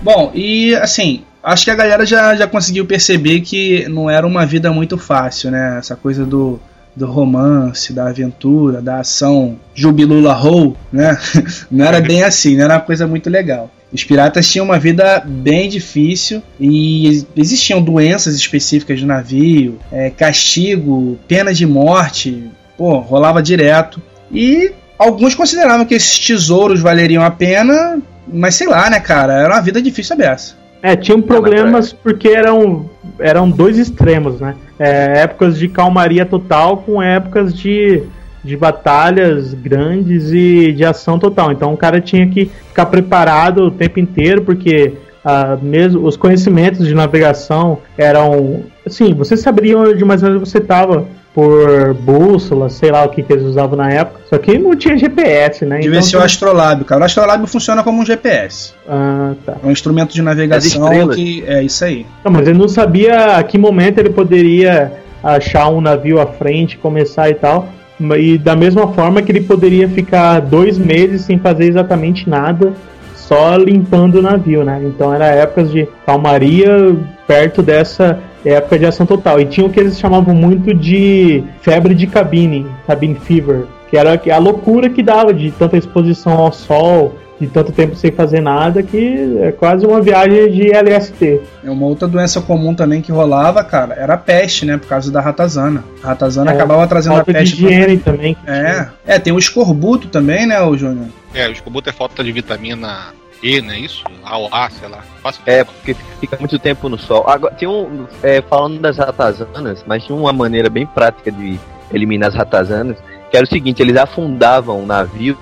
Bom, e assim, acho que a galera já, já conseguiu perceber que não era uma vida muito fácil, né? Essa coisa do, do romance, da aventura, da ação jubilula roll, né? Não era bem assim, não era uma coisa muito legal. Os piratas tinham uma vida bem difícil e existiam doenças específicas no navio, é, castigo, pena de morte, pô, rolava direto. E alguns consideravam que esses tesouros valeriam a pena, mas sei lá, né, cara? Era uma vida difícil a beça. É, tinham problemas porque eram, eram dois extremos, né? É, épocas de calmaria total com épocas de, de batalhas grandes e de ação total. Então o cara tinha que ficar preparado o tempo inteiro, porque ah, mesmo os conhecimentos de navegação eram. Assim, você saberia onde mais ou menos você estava por bússola, sei lá o que, que eles usavam na época. Só que não tinha GPS, né? Devia ser o astrolábio, cara. O astrolábio funciona como um GPS. Ah, tá. É um instrumento de navegação estrelas. que. É isso aí. Não, mas ele não sabia a que momento ele poderia achar um navio à frente, começar e tal. E da mesma forma que ele poderia ficar dois meses sem fazer exatamente nada, só limpando o navio, né? Então era épocas de calmaria perto dessa época de ação total. E tinha o que eles chamavam muito de febre de cabine, cabine fever, que era a loucura que dava de tanta exposição ao sol, de tanto tempo sem fazer nada, que é quase uma viagem de LST. É uma outra doença comum também que rolava, cara, era a peste, né? Por causa da ratazana. A ratazana É, acabava trazendo a Falta de peste. pra- higiene também. É. É, tem o escorbuto também, né, o Júnior? É, o escorbuto é falta de vitamina E, não é isso? A ou A, sei lá. Fácil É, porque fica muito tempo no sol. Agora, tem um. é, falando das ratazanas, mas tinha uma maneira bem prática de eliminar as ratazanas, que era o seguinte, eles afundavam o navio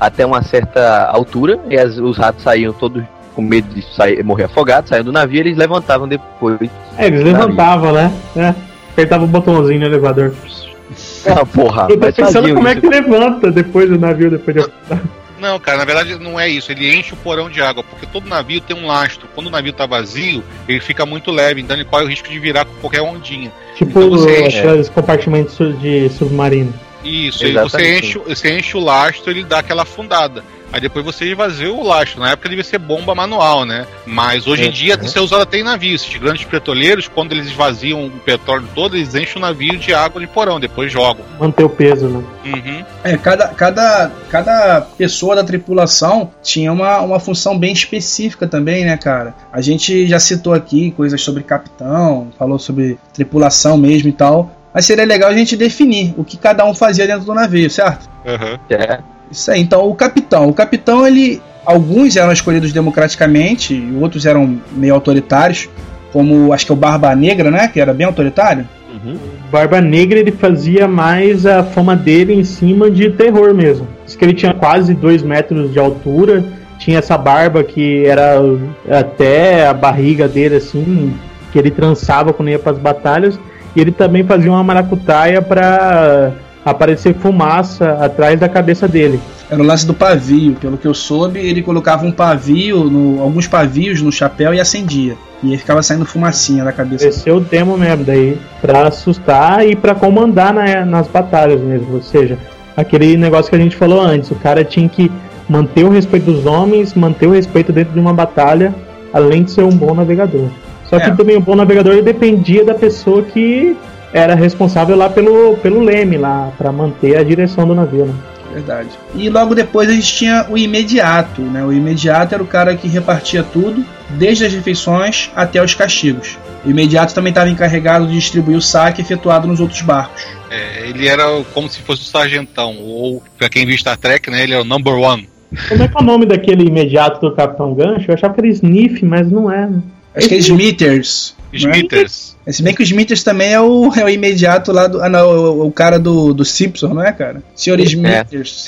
até uma certa altura, e as- os ratos saíam todos com medo de sair, morrer afogados, saíam do navio e eles levantavam depois. É, eles levantavam, né? É. Apertava o botãozinho no elevador. Ah, porra, Eu tô mas pensando como é isso. que levanta depois do navio, depois de afundar. Não, cara, na verdade não é isso. Ele enche o porão de água, porque todo navio tem um lastro. Quando o navio tá vazio, ele fica muito leve, então ele corre o risco de virar com qualquer ondinha. Tipo Então você enche. aqueles compartimentos de submarino. Isso, você enche, você enche o lastro, ele dá aquela afundada. Aí depois você esvazia o lastro. Na época devia ser bomba manual, né? Mas hoje em É, dia é. isso é usado até em navios. Esses grandes petroleiros, quando eles esvaziam o petróleo todo, eles enchem o navio de água de porão, depois jogam. Manter o peso, né? Uhum. É, cada, cada, cada pessoa da tripulação tinha uma, uma função bem específica também, né, cara? A gente já citou aqui coisas sobre capitão, falou sobre tripulação mesmo e tal. Mas seria legal a gente definir o que cada um fazia dentro do navio, certo? Uhum. É, Isso aí, então o capitão. O capitão, ele. Alguns eram escolhidos democraticamente, e outros eram meio autoritários, como acho que é o Barba Negra, né? Que era bem autoritário. uhum. Barba Negra ele fazia mais a fama dele em cima de terror mesmo. Diz que ele tinha quase 2 metros de altura, tinha essa barba que era até a barriga dele assim, que ele trançava quando ia para as batalhas, e ele também fazia uma maracutaia para aparecer fumaça atrás da cabeça dele. Era o lance do pavio. Pelo que eu soube, ele colocava um pavio, no, alguns pavios no chapéu e acendia. E aí ficava saindo fumacinha da cabeça. Esse é o demo mesmo, daí pra assustar e pra comandar na- nas batalhas mesmo. Ou seja, aquele negócio que a gente falou antes, o cara tinha que manter o respeito dos homens, manter o respeito dentro de uma batalha, além de ser um bom navegador. Só que É. também o bom navegador dependia da pessoa que era responsável lá pelo, pelo leme lá, pra manter a direção do navio, né? Verdade. E logo depois a gente tinha o imediato, né? O imediato era o cara que repartia tudo, desde as refeições até os castigos. O imediato também estava encarregado de distribuir o saque efetuado nos outros barcos. É, ele era como se fosse o sargentão, ou pra quem viu Star Trek, né? Ele era o number one. Como é que é o nome daquele imediato do Capitão Gancho? Eu achava que era Sniff, mas não é. né? Acho que é Smithers. né? Smithers. Se bem que o Smithers também é o, é o imediato lá do. Ah, não, o, o cara do, do Simpson, não é, cara? Senhor Smithers.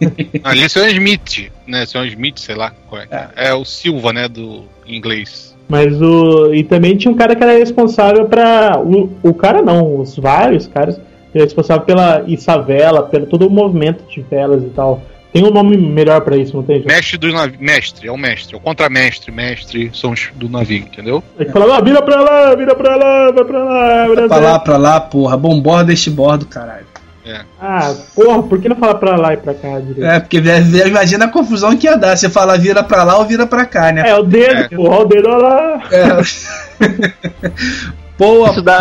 Ali é o Smith, né? Sr. Smith, sei lá qual é. que é. É o Silva, né? Do inglês. Mas o. E também tinha um cara que era responsável pra. O, o cara não, os vários caras. que era responsável pela Isavela, pelo todo o movimento de velas e tal. Tem um nome melhor pra isso, não tem? Mestre do navio. Mestre, é o mestre. É o contramestre, mestre, são os do navio, entendeu? É que falava, ah, vira pra lá, vira pra lá, vai pra lá, vira Pra lá, pra lá, porra. Bomborda este bordo, caralho. Ah, porra, por que não falar pra lá e pra cá direito? É, porque imagina a confusão que ia dar. Você falar vira pra lá ou vira pra cá, né? É, o dedo, É. porra, o dedo olha lá. É. Pô, Isso dá.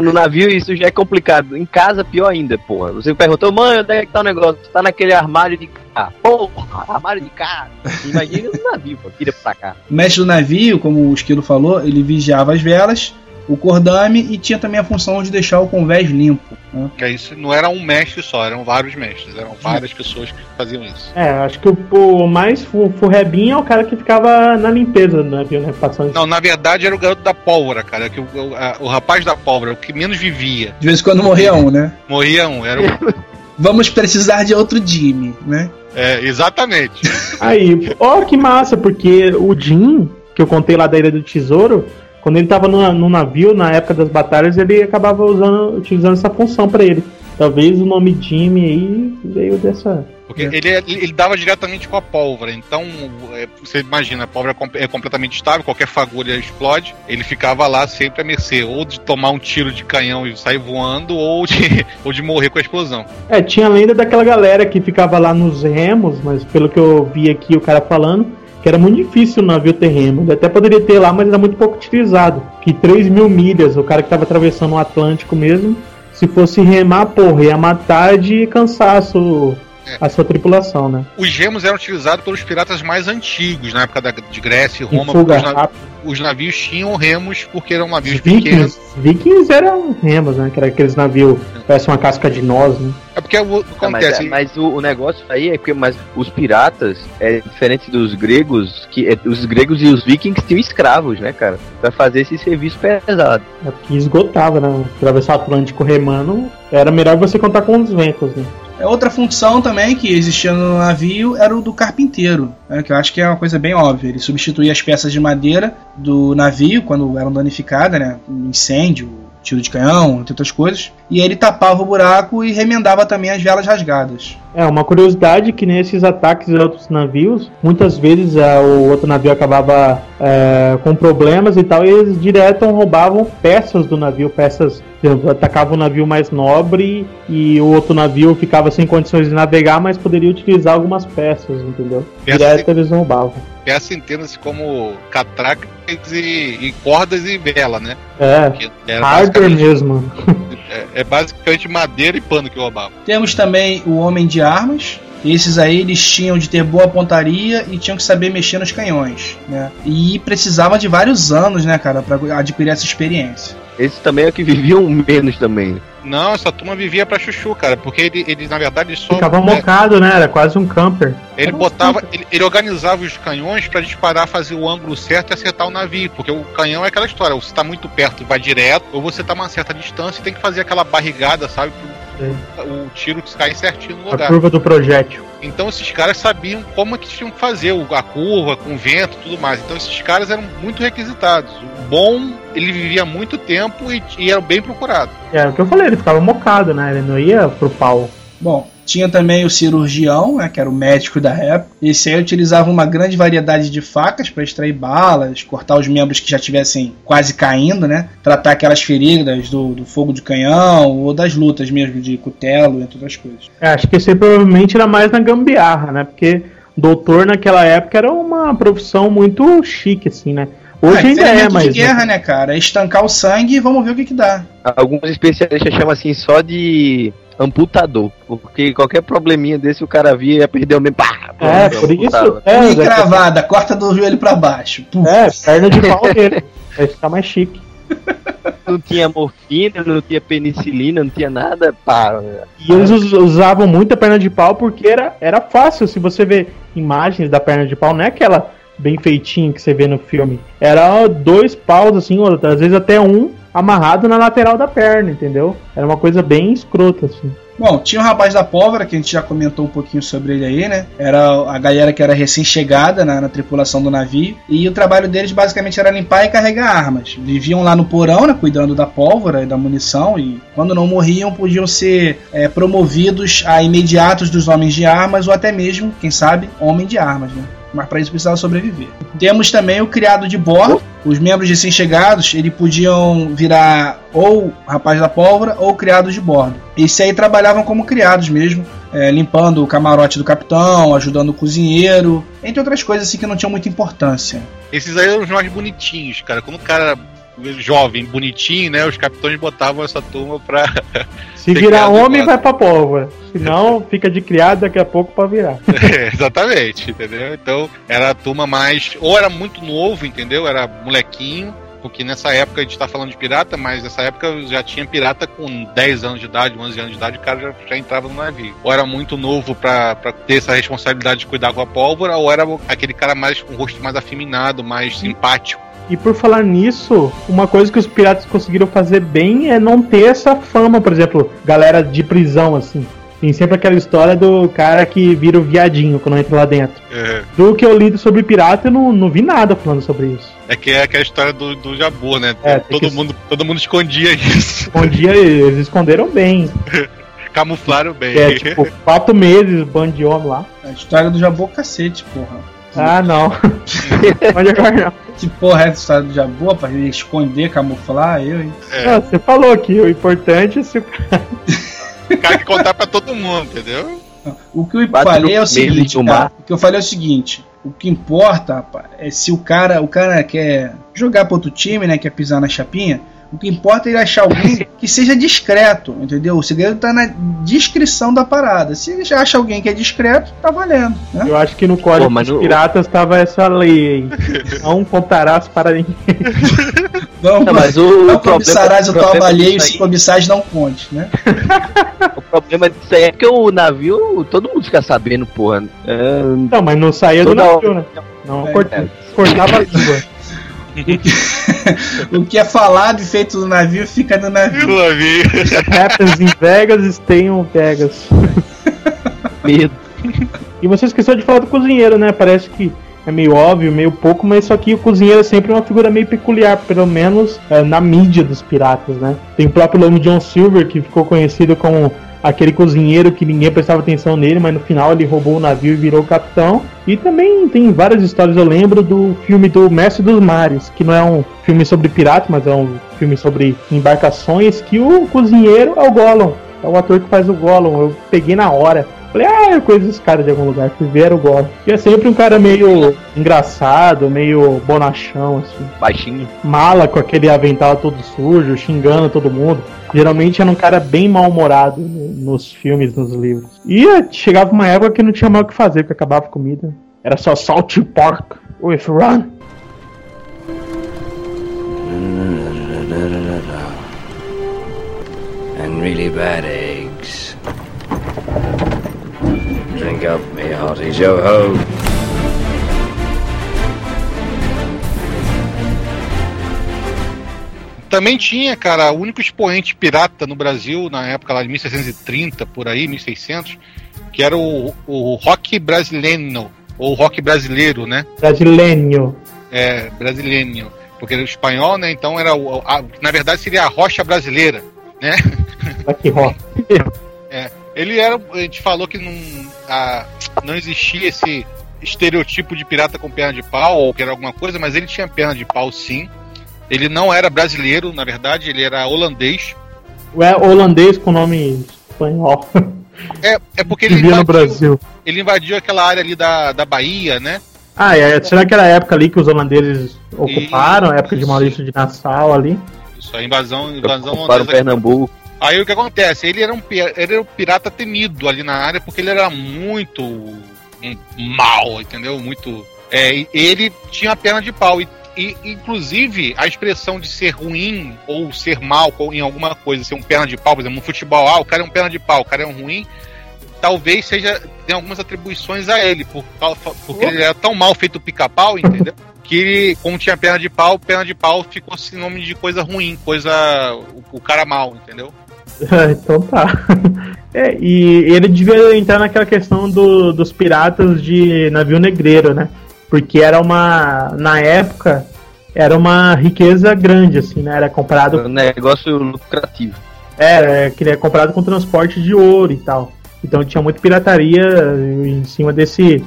No navio isso já é complicado. Em casa, pior ainda, porra. Você perguntou, mãe, onde é que tá o negócio? Tá naquele armário de cá. Porra, armário de cá. Imagina no navio, pô. Vira pra cá. o mestre do navio, como o Esquilo falou, ele vigiava as velas, o cordame e tinha também a função de deixar o convés limpo. né? Que isso não era um mestre só, eram vários mestres, eram várias pessoas que faziam isso. É, acho que o, o mais fu- furrebinho é o cara que ficava na limpeza do navio, né? Passando. Não, na verdade era o garoto da pólvora, cara. Que o, o, a- o rapaz da pólvora, o que menos vivia. De vez em quando morria um, né? Morria um, era o. Vamos precisar de outro Jimmy, né? É, exatamente. Aí, ó, que massa, porque o Jim, que eu contei lá da Ilha do Tesouro, quando ele tava no, no navio, na época das batalhas, ele acabava usando, utilizando essa função pra ele. Talvez o nome Jimmy aí veio dessa. Porque ele, ele dava diretamente com a pólvora. Então, é, você imagina, a pólvora é é completamente estável, qualquer fagulha explode. Ele ficava lá sempre a mercê, ou de tomar um tiro de canhão e sair voando, ou de, ou de morrer com a explosão. É, tinha a lenda daquela galera que ficava lá nos remos, mas pelo que eu vi aqui o cara falando, que era muito difícil o navio ter remo. Ele até poderia ter lá, mas era muito pouco utilizado. Que 3 mil milhas, o cara que tava atravessando o Atlântico mesmo, se fosse remar, porra, ia matar de cansaço a sua tripulação, né? Os gemos eram utilizados pelos piratas mais antigos, na época da, de Grécia e Roma. fuga porque Os, na- rápida. os navios tinham remos porque eram Os navios pequenos. vikings, vikings eram remos, né? Que era aqueles navios que parecem uma casca de noz, né? É porque o, mas, acontece. é- mas o, o negócio aí é porque mas os piratas, é diferente dos gregos, que é, os gregos e os vikings tinham escravos, né, cara? Pra fazer esse serviço pesado. É porque esgotava, né? Atravessar o Atlântico remando, era melhor você contar com os ventos, né? É outra função também que existia no navio era o do carpinteiro, né, que eu acho que é uma coisa bem óbvia. Ele substituía as peças de madeira do navio quando eram danificadas, né, um incêndio, tiro de canhão, entre outras coisas. E ele tapava o buraco e remendava também as velas rasgadas. É, uma curiosidade que nesses ataques a outros navios, muitas vezes ah, o outro navio acabava eh, com problemas e tal, e eles direto roubavam peças do navio, peças, por exemplo, atacavam o navio mais nobre e o outro navio ficava sem condições de navegar, mas poderia utilizar algumas peças, entendeu? Peças Direto eles roubavam. Peça entenda-se como catracas e, e cordas e vela, né? É, hardware mesmo. É, é basicamente madeira e pano que roubava. Temos também o homem de armas. Esses aí eles tinham de ter boa pontaria e tinham que saber mexer nos canhões, né? E precisava de vários anos, né, cara, para adquirir essa experiência. Esses também é o que viviam menos também. Não, essa turma vivia pra chuchu, cara, porque ele, ele na verdade, só. Ficava né, mocado, né? Era quase um camper. ele botava. Ele, ele organizava os canhões pra disparar, fazer o ângulo certo e acertar o navio. Porque o canhão é aquela história, ou você tá muito perto e vai direto, ou você tá a uma certa distância e tem que fazer aquela barrigada, sabe? Pro, o tiro que cai certinho no A lugar. curva do projétil. Então esses caras sabiam como é que tinham que fazer o- a curva, com vento e tudo mais. Então esses caras eram muito requisitados. O bom, ele vivia muito tempo e, e era bem procurado. É o que eu falei, ele ficava mocado, né? Ele não ia pro pau. Bom, tinha também o cirurgião, né, que era o médico da época. Esse aí utilizava uma grande variedade de facas para extrair balas, cortar os membros que já estivessem quase caindo, né? Tratar aquelas feridas do, do fogo de canhão ou das lutas mesmo de cutelo, entre outras coisas. É, acho que esse aí provavelmente era mais na gambiarra, né? Porque doutor naquela época era uma profissão muito chique, assim, né? Hoje Ah, ainda é, mas. de guerra, né, cara? É estancar o sangue e vamos ver o que que dá. Alguns especialistas chamam assim só de amputador, porque qualquer probleminha desse o cara via e ia perder o mesmo. Pá, É, pronto, por isso. É, e cravada, corta do joelho para baixo. Puf. é, perna de pau dele. Vai ficar mais chique. não tinha morfina, não tinha penicilina, não tinha nada, pá. E eles us- usavam muita perna de pau porque era, era fácil. Se você ver imagens da perna de pau, não é aquela bem feitinha que você vê no filme. Era dois paus, assim, ou às vezes até um amarrado na lateral da perna, entendeu? Era uma coisa bem escrota, assim. Bom, tinha o rapaz da pólvora, que a gente já comentou um pouquinho sobre ele aí, né? Era a galera que era recém-chegada na, na tripulação do navio. E o trabalho deles basicamente era limpar e carregar armas. Viviam lá no porão, né? Cuidando da pólvora e da munição. E quando não morriam, podiam ser é, promovidos a imediatos dos homens de armas, ou até mesmo, quem sabe, homem de armas, né? Mas para isso precisava sobreviver. Temos também o criado de bordo. Os membros recém-chegados, eles podiam virar ou rapaz da pólvora ou criados de bordo. Esse aí trabalhavam como criados mesmo, é, limpando o camarote do capitão, ajudando o cozinheiro, entre outras coisas assim que não tinham muita importância. Esses aí eram os mais bonitinhos, cara. Quando o cara jovem, bonitinho, né? Os capitães botavam essa turma pra. Se virar homem, vai pra pólvora. Se não, fica de criado daqui a pouco pra virar. É, exatamente, entendeu? Então era a turma mais. Ou era muito novo, entendeu? Era molequinho. Porque nessa época a gente tá falando de pirata, mas nessa época já tinha pirata com 10 anos de idade, 11 anos de idade, o cara já, já entrava no navio. Ou era muito novo pra, pra ter essa responsabilidade de cuidar com a pólvora, ou era aquele cara mais com o rosto mais afeminado, mais simpático. E por falar nisso, uma coisa que os piratas conseguiram fazer bem é não ter essa fama, por exemplo, galera de prisão, assim. Tem sempre aquela história do cara que vira o viadinho quando entra lá dentro. É, Do que eu li sobre pirata, eu não, não vi nada falando sobre isso. é que é aquela história do, do Jabu, né? É, todo, que- mundo, todo mundo escondia isso. Um dia eles esconderam bem. Camuflaram bem. É, tipo, quatro meses, bando de homem lá. A história do Jabu é cacete, porra. Ah, não. Pode agora não. Que porra é essa história do Jabu, pra ele esconder, camuflar, eu, hein? É, Não, você falou que o importante é se o o cara que contar pra todo mundo, entendeu? O que eu Bate falei é o seguinte, cara. O que eu falei é o seguinte. O que importa, rapaz, é se o cara, o cara quer jogar pro outro time, né? Quer pisar na chapinha. O que importa é ele achar alguém que seja discreto, entendeu? O segredo tá na descrição da parada. Se ele já acha alguém que é discreto, tá valendo, né? Eu acho que no código Pô, mas dos no- piratas tava essa lei aí. Não contarás para ninguém. Não, Não, mas o, não o problema, cobiçarás o alheio, disso se aí- cobiçares não conte, né? o problema disso aí é que o navio, todo mundo fica sabendo, porra. É, Não, mas não saía do navio, né? Não, É, corta- é. cortava a língua. O que é falado e feito no navio fica no navio. Lá vi. Happens in Vegas, stay on Vegas. medo. E você esqueceu de falar do cozinheiro, né? Parece que é meio óbvio, meio pouco, mas só que o cozinheiro é sempre uma figura meio peculiar, pelo menos é, na mídia dos piratas, né? Tem o próprio nome John Silver, que ficou conhecido como aquele cozinheiro que ninguém prestava atenção nele, mas no final ele roubou o navio e virou capitão. E também tem várias histórias, eu lembro do filme do Mestre dos Mares, que não é um filme sobre pirata, mas é um filme sobre embarcações, que o cozinheiro é o Gollum. É o ator que faz o Gollum. Eu peguei na hora. Falei, ah, eu conheço esse cara de algum lugar. Fui ver o Gollum. E é sempre um cara meio engraçado, meio bonachão, assim. Baixinho. Mala com aquele avental todo sujo, xingando todo mundo. Geralmente era um cara bem mal-humorado no- nos filmes, nos livros. E eh, chegava uma época que não tinha mais o que fazer, porque acabava a comida. Era só salt pork with run. Really bad eggs. Drink up, me hearty Joe Ho. Também tinha, cara, o único expoente pirata no Brasil, na época lá de 1630, por aí, 1600, que era o, o rock brasileiro, ou rock brasileiro, né? Brasileiro. É, brasileiro. Porque era o espanhol, né? Então era o. a- na verdade seria a rocha brasileira, né? Aqui, ó. Ele era. A gente falou que não, a- não existia esse estereotipo de pirata com perna de pau, ou que era alguma coisa, mas ele tinha perna de pau sim. Ele não era brasileiro, na verdade, ele era holandês. É holandês com nome espanhol. É, é porque Que ele via no invadiu, Brasil. ele invadiu aquela área ali da, da Bahia, né? Ah, é, será que era a época ali que os holandeses ocuparam? A época de Maurício de Nassau ali? Isso, a invasão, invasão Para o holandesa. Pernambuco. Aí o que acontece? Ele era, um, ele era um pirata temido ali na área porque ele era muito um, mal, entendeu? Muito. É, ele tinha a perna de pau. E E, inclusive, a expressão de ser ruim ou ser mal em alguma coisa, ser um perna de pau, por exemplo, no futebol, ah, o cara é um perna de pau, o cara é um ruim, talvez seja tem algumas atribuições a ele, por, porque ele é tão mal feito pica-pau, entendeu? que ele, como tinha perna de pau, perna de pau ficou sinônimo de coisa ruim, coisa. o, o cara mal, entendeu? então tá. É, e ele devia entrar naquela questão do, dos piratas de navio negreiro, né? Porque era uma. Na época, era uma riqueza grande, assim, né? Era comprado. Um negócio lucrativo. É, que era comprado com transporte de ouro e tal. Então tinha muita pirataria em cima desse,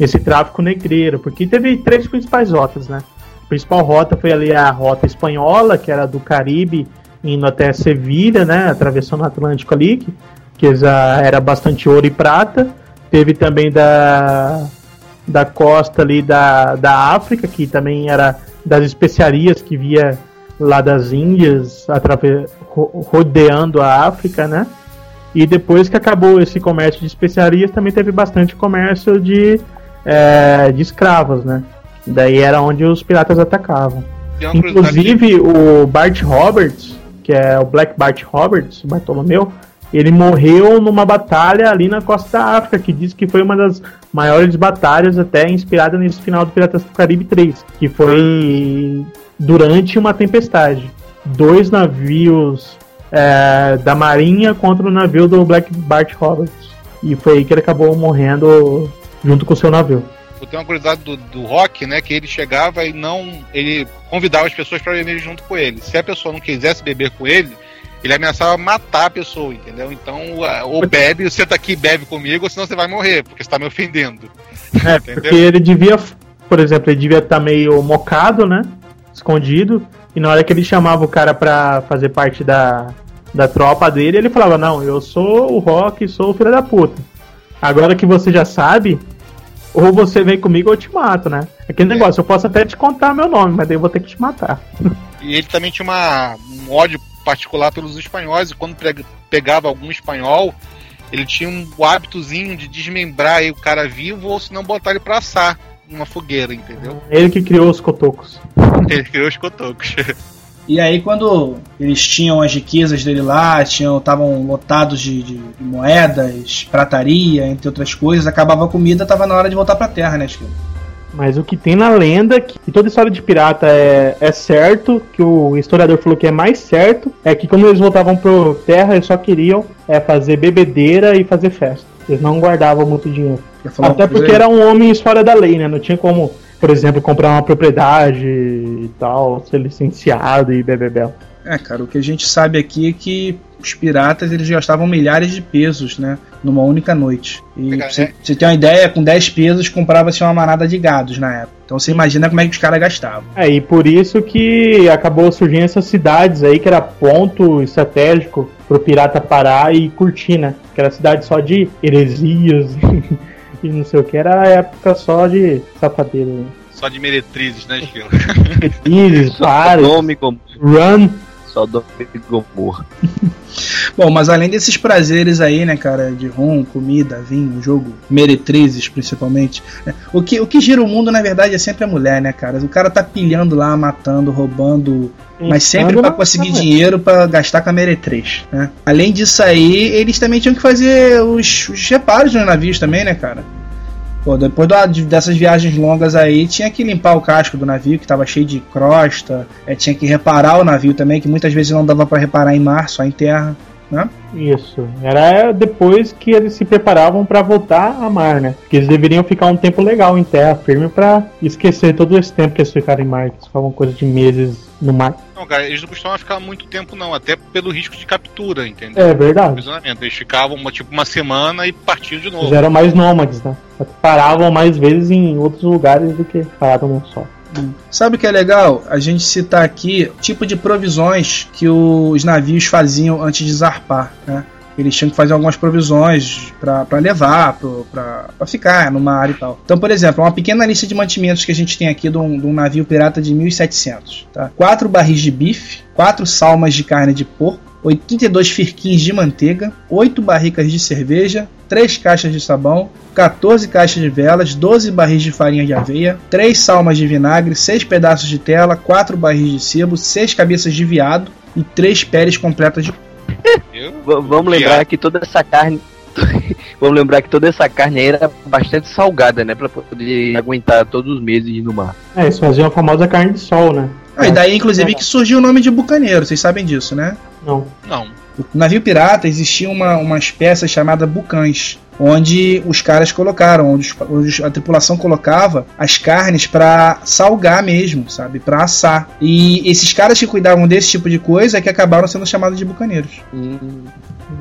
desse tráfico negreiro. Porque teve três principais rotas, né? A principal rota foi ali a rota espanhola, que era do Caribe indo até Sevilha, né? Atravessando o Atlântico ali, que, que já era bastante ouro e prata. Teve também da, da costa ali da, da África, que também era das especiarias que via lá das Índias, através, rodeando a África, né? E depois que acabou esse comércio de especiarias, também teve bastante comércio de, é, de escravos, né? Daí era onde os piratas atacavam. Inclusive, o Bart Roberts, que é o Black Bart Roberts, Bartolomeu, ele morreu numa batalha ali na costa da África, que diz que foi uma das maiores batalhas até inspirada nesse final do Piratas do Caribe 3, que foi durante uma tempestade. Dois navios é, da Marinha contra o navio do Black Bart Roberts. E foi aí que ele acabou morrendo junto com o seu navio. Tenho uma curiosidade do, do Rock, né? Que ele chegava e não. Ele convidava as pessoas para beber junto com ele. Se a pessoa não quisesse beber com ele, ele ameaçava matar a pessoa, entendeu? Então, ou bebe, você tá aqui bebe comigo, ou senão você vai morrer, porque você tá me ofendendo. É, porque ele devia, por exemplo, ele devia estar tá meio mocado, né? Escondido. E na hora que ele chamava o cara pra fazer parte da, da tropa dele, ele falava: Não, eu sou o Rock, sou o filho da puta. Agora que você já sabe, ou você vem comigo ou eu te mato, né? Aquele é. negócio, eu posso até te contar meu nome, mas daí eu vou ter que te matar. E ele também tinha uma, um ódio particular pelos espanhóis, e quando pegava algum espanhol, ele tinha um hábitozinho de desmembrar o cara vivo ou se não botar ele pra assar numa fogueira, entendeu? Ele que criou os cotocos. ele criou os cotocos. E aí quando eles tinham as riquezas dele lá, tinham estavam lotados de, de, moedas, prataria, entre outras coisas, acabava a comida, estava na hora de voltar para a terra, né, Esquilo? Mas o que tem na lenda, que toda história de pirata é, é certo, que o historiador falou que é mais certo, é que quando eles voltavam para terra, eles só queriam é, fazer bebedeira e fazer festa. Eles não guardavam muito dinheiro. Até porque era um homem fora da lei, né? Não tinha como por exemplo, comprar uma propriedade e tal, ser licenciado e bebebel. É, cara, o que a gente sabe aqui é que os piratas eles gastavam milhares de pesos, né? Numa única noite. E pra você, você ter uma ideia, com 10 pesos comprava-se uma manada de gados na época. Então você imagina como é que os caras gastavam. É, e por isso que acabou surgindo essas cidades aí, que era ponto estratégico pro pirata parar e curtir, né? Que era cidade só de heresias. e não sei o que, era a época só de sapateiro. Né? Só de meretrizes, né, Chico? meretrizes, pares, run. Só do Gomorra. Bom, mas além desses prazeres aí, né, cara, de rum, comida, vinho, jogo, meretrizes principalmente, né, o, que, o que gira o mundo, na verdade, é sempre a mulher, né, cara? O cara tá pilhando lá, matando, roubando, mas sempre para conseguir dinheiro para gastar com a meretriz, né? Além disso aí, eles também tinham que fazer os, os reparos nos navios também, né, cara? Pô, depois dessas viagens longas aí, tinha que limpar o casco do navio, que estava cheio de crosta, é, tinha que reparar o navio também, que muitas vezes não dava para reparar em mar, só em terra. Né? Isso. Era depois que eles se preparavam para voltar a mar, né? Que eles deveriam ficar um tempo legal em terra firme para esquecer todo esse tempo que eles ficaram em mar, que eles ficavam coisa de meses no mar. Não, cara, eles não costumavam ficar muito tempo, não, até pelo risco de captura, entendeu? É verdade. Eles ficavam uma, tipo uma semana e partiam de novo. Eles eram mais nômades, né? Paravam mais vezes em outros lugares do que paravam num só. Sabe o que é legal? A gente citar aqui tipo de provisões que os navios faziam antes de zarpar, né? Eles tinham que fazer algumas provisões para levar, para ficar no mar e tal. Então, por exemplo, uma pequena lista de mantimentos que a gente tem aqui de um, de um navio pirata de 1700. Tá? Quatro barris de bife, quatro salmas de carne de porco, 82 firquins de manteiga, 8 barricas de cerveja, 3 caixas de sabão, 14 caixas de velas, 12 barris de farinha de aveia, 3 salmas de vinagre, 6 pedaços de tela, 4 barris de sebo, 6 cabeças de viado e 3 peles completas de vamos lembrar que toda essa carne. vamos lembrar que toda essa carne aí era bastante salgada, né? Pra poder aguentar todos os meses no mar. É, eles faziam a famosa carne de sol, né? Ah, e daí inclusive que surgiu o nome de bucaneiro, vocês sabem disso, né? Não. Não. No navio pirata existia uma, umas peças chamadas bucãs, onde os caras colocaram, onde, os- onde a tripulação colocava as carnes pra salgar mesmo, sabe? Pra assar. E esses caras que cuidavam desse tipo de coisa é que acabaram sendo chamados de bucaneiros.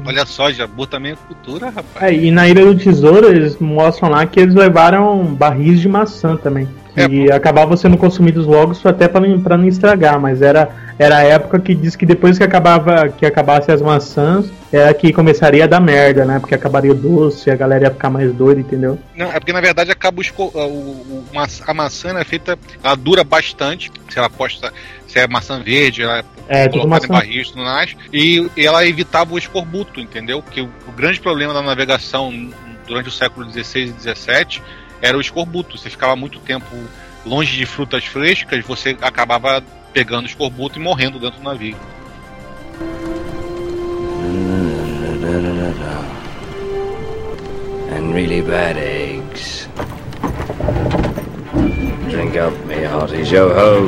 Olha só, Jabu também é cultura, rapaz. É, e na Ilha do Tesouro eles mostram lá que eles levaram barris de maçã também. É, E acabavam sendo consumidos logo até para não estragar, mas era, era a época que diz que depois que acabava que acabasse as maçãs, era que começaria a dar merda, né? Porque acabaria o doce, a galera ia ficar mais doida, entendeu? Não, é porque na verdade acaba o, o- a maçã ela é feita, ela dura bastante. Se ela posta, se é maçã verde, ela É, tudo colocada em maçã. barris e tudo mais. E, e ela evitava o escorbuto, entendeu? Porque o, o grande problema da navegação durante o século XVI e XVII era o escorbuto. Você ficava muito tempo longe de frutas frescas, você acabava pegando escorbuto e morrendo dentro do navio. And really bad eggs. Drink up, me hearties. Yo ho.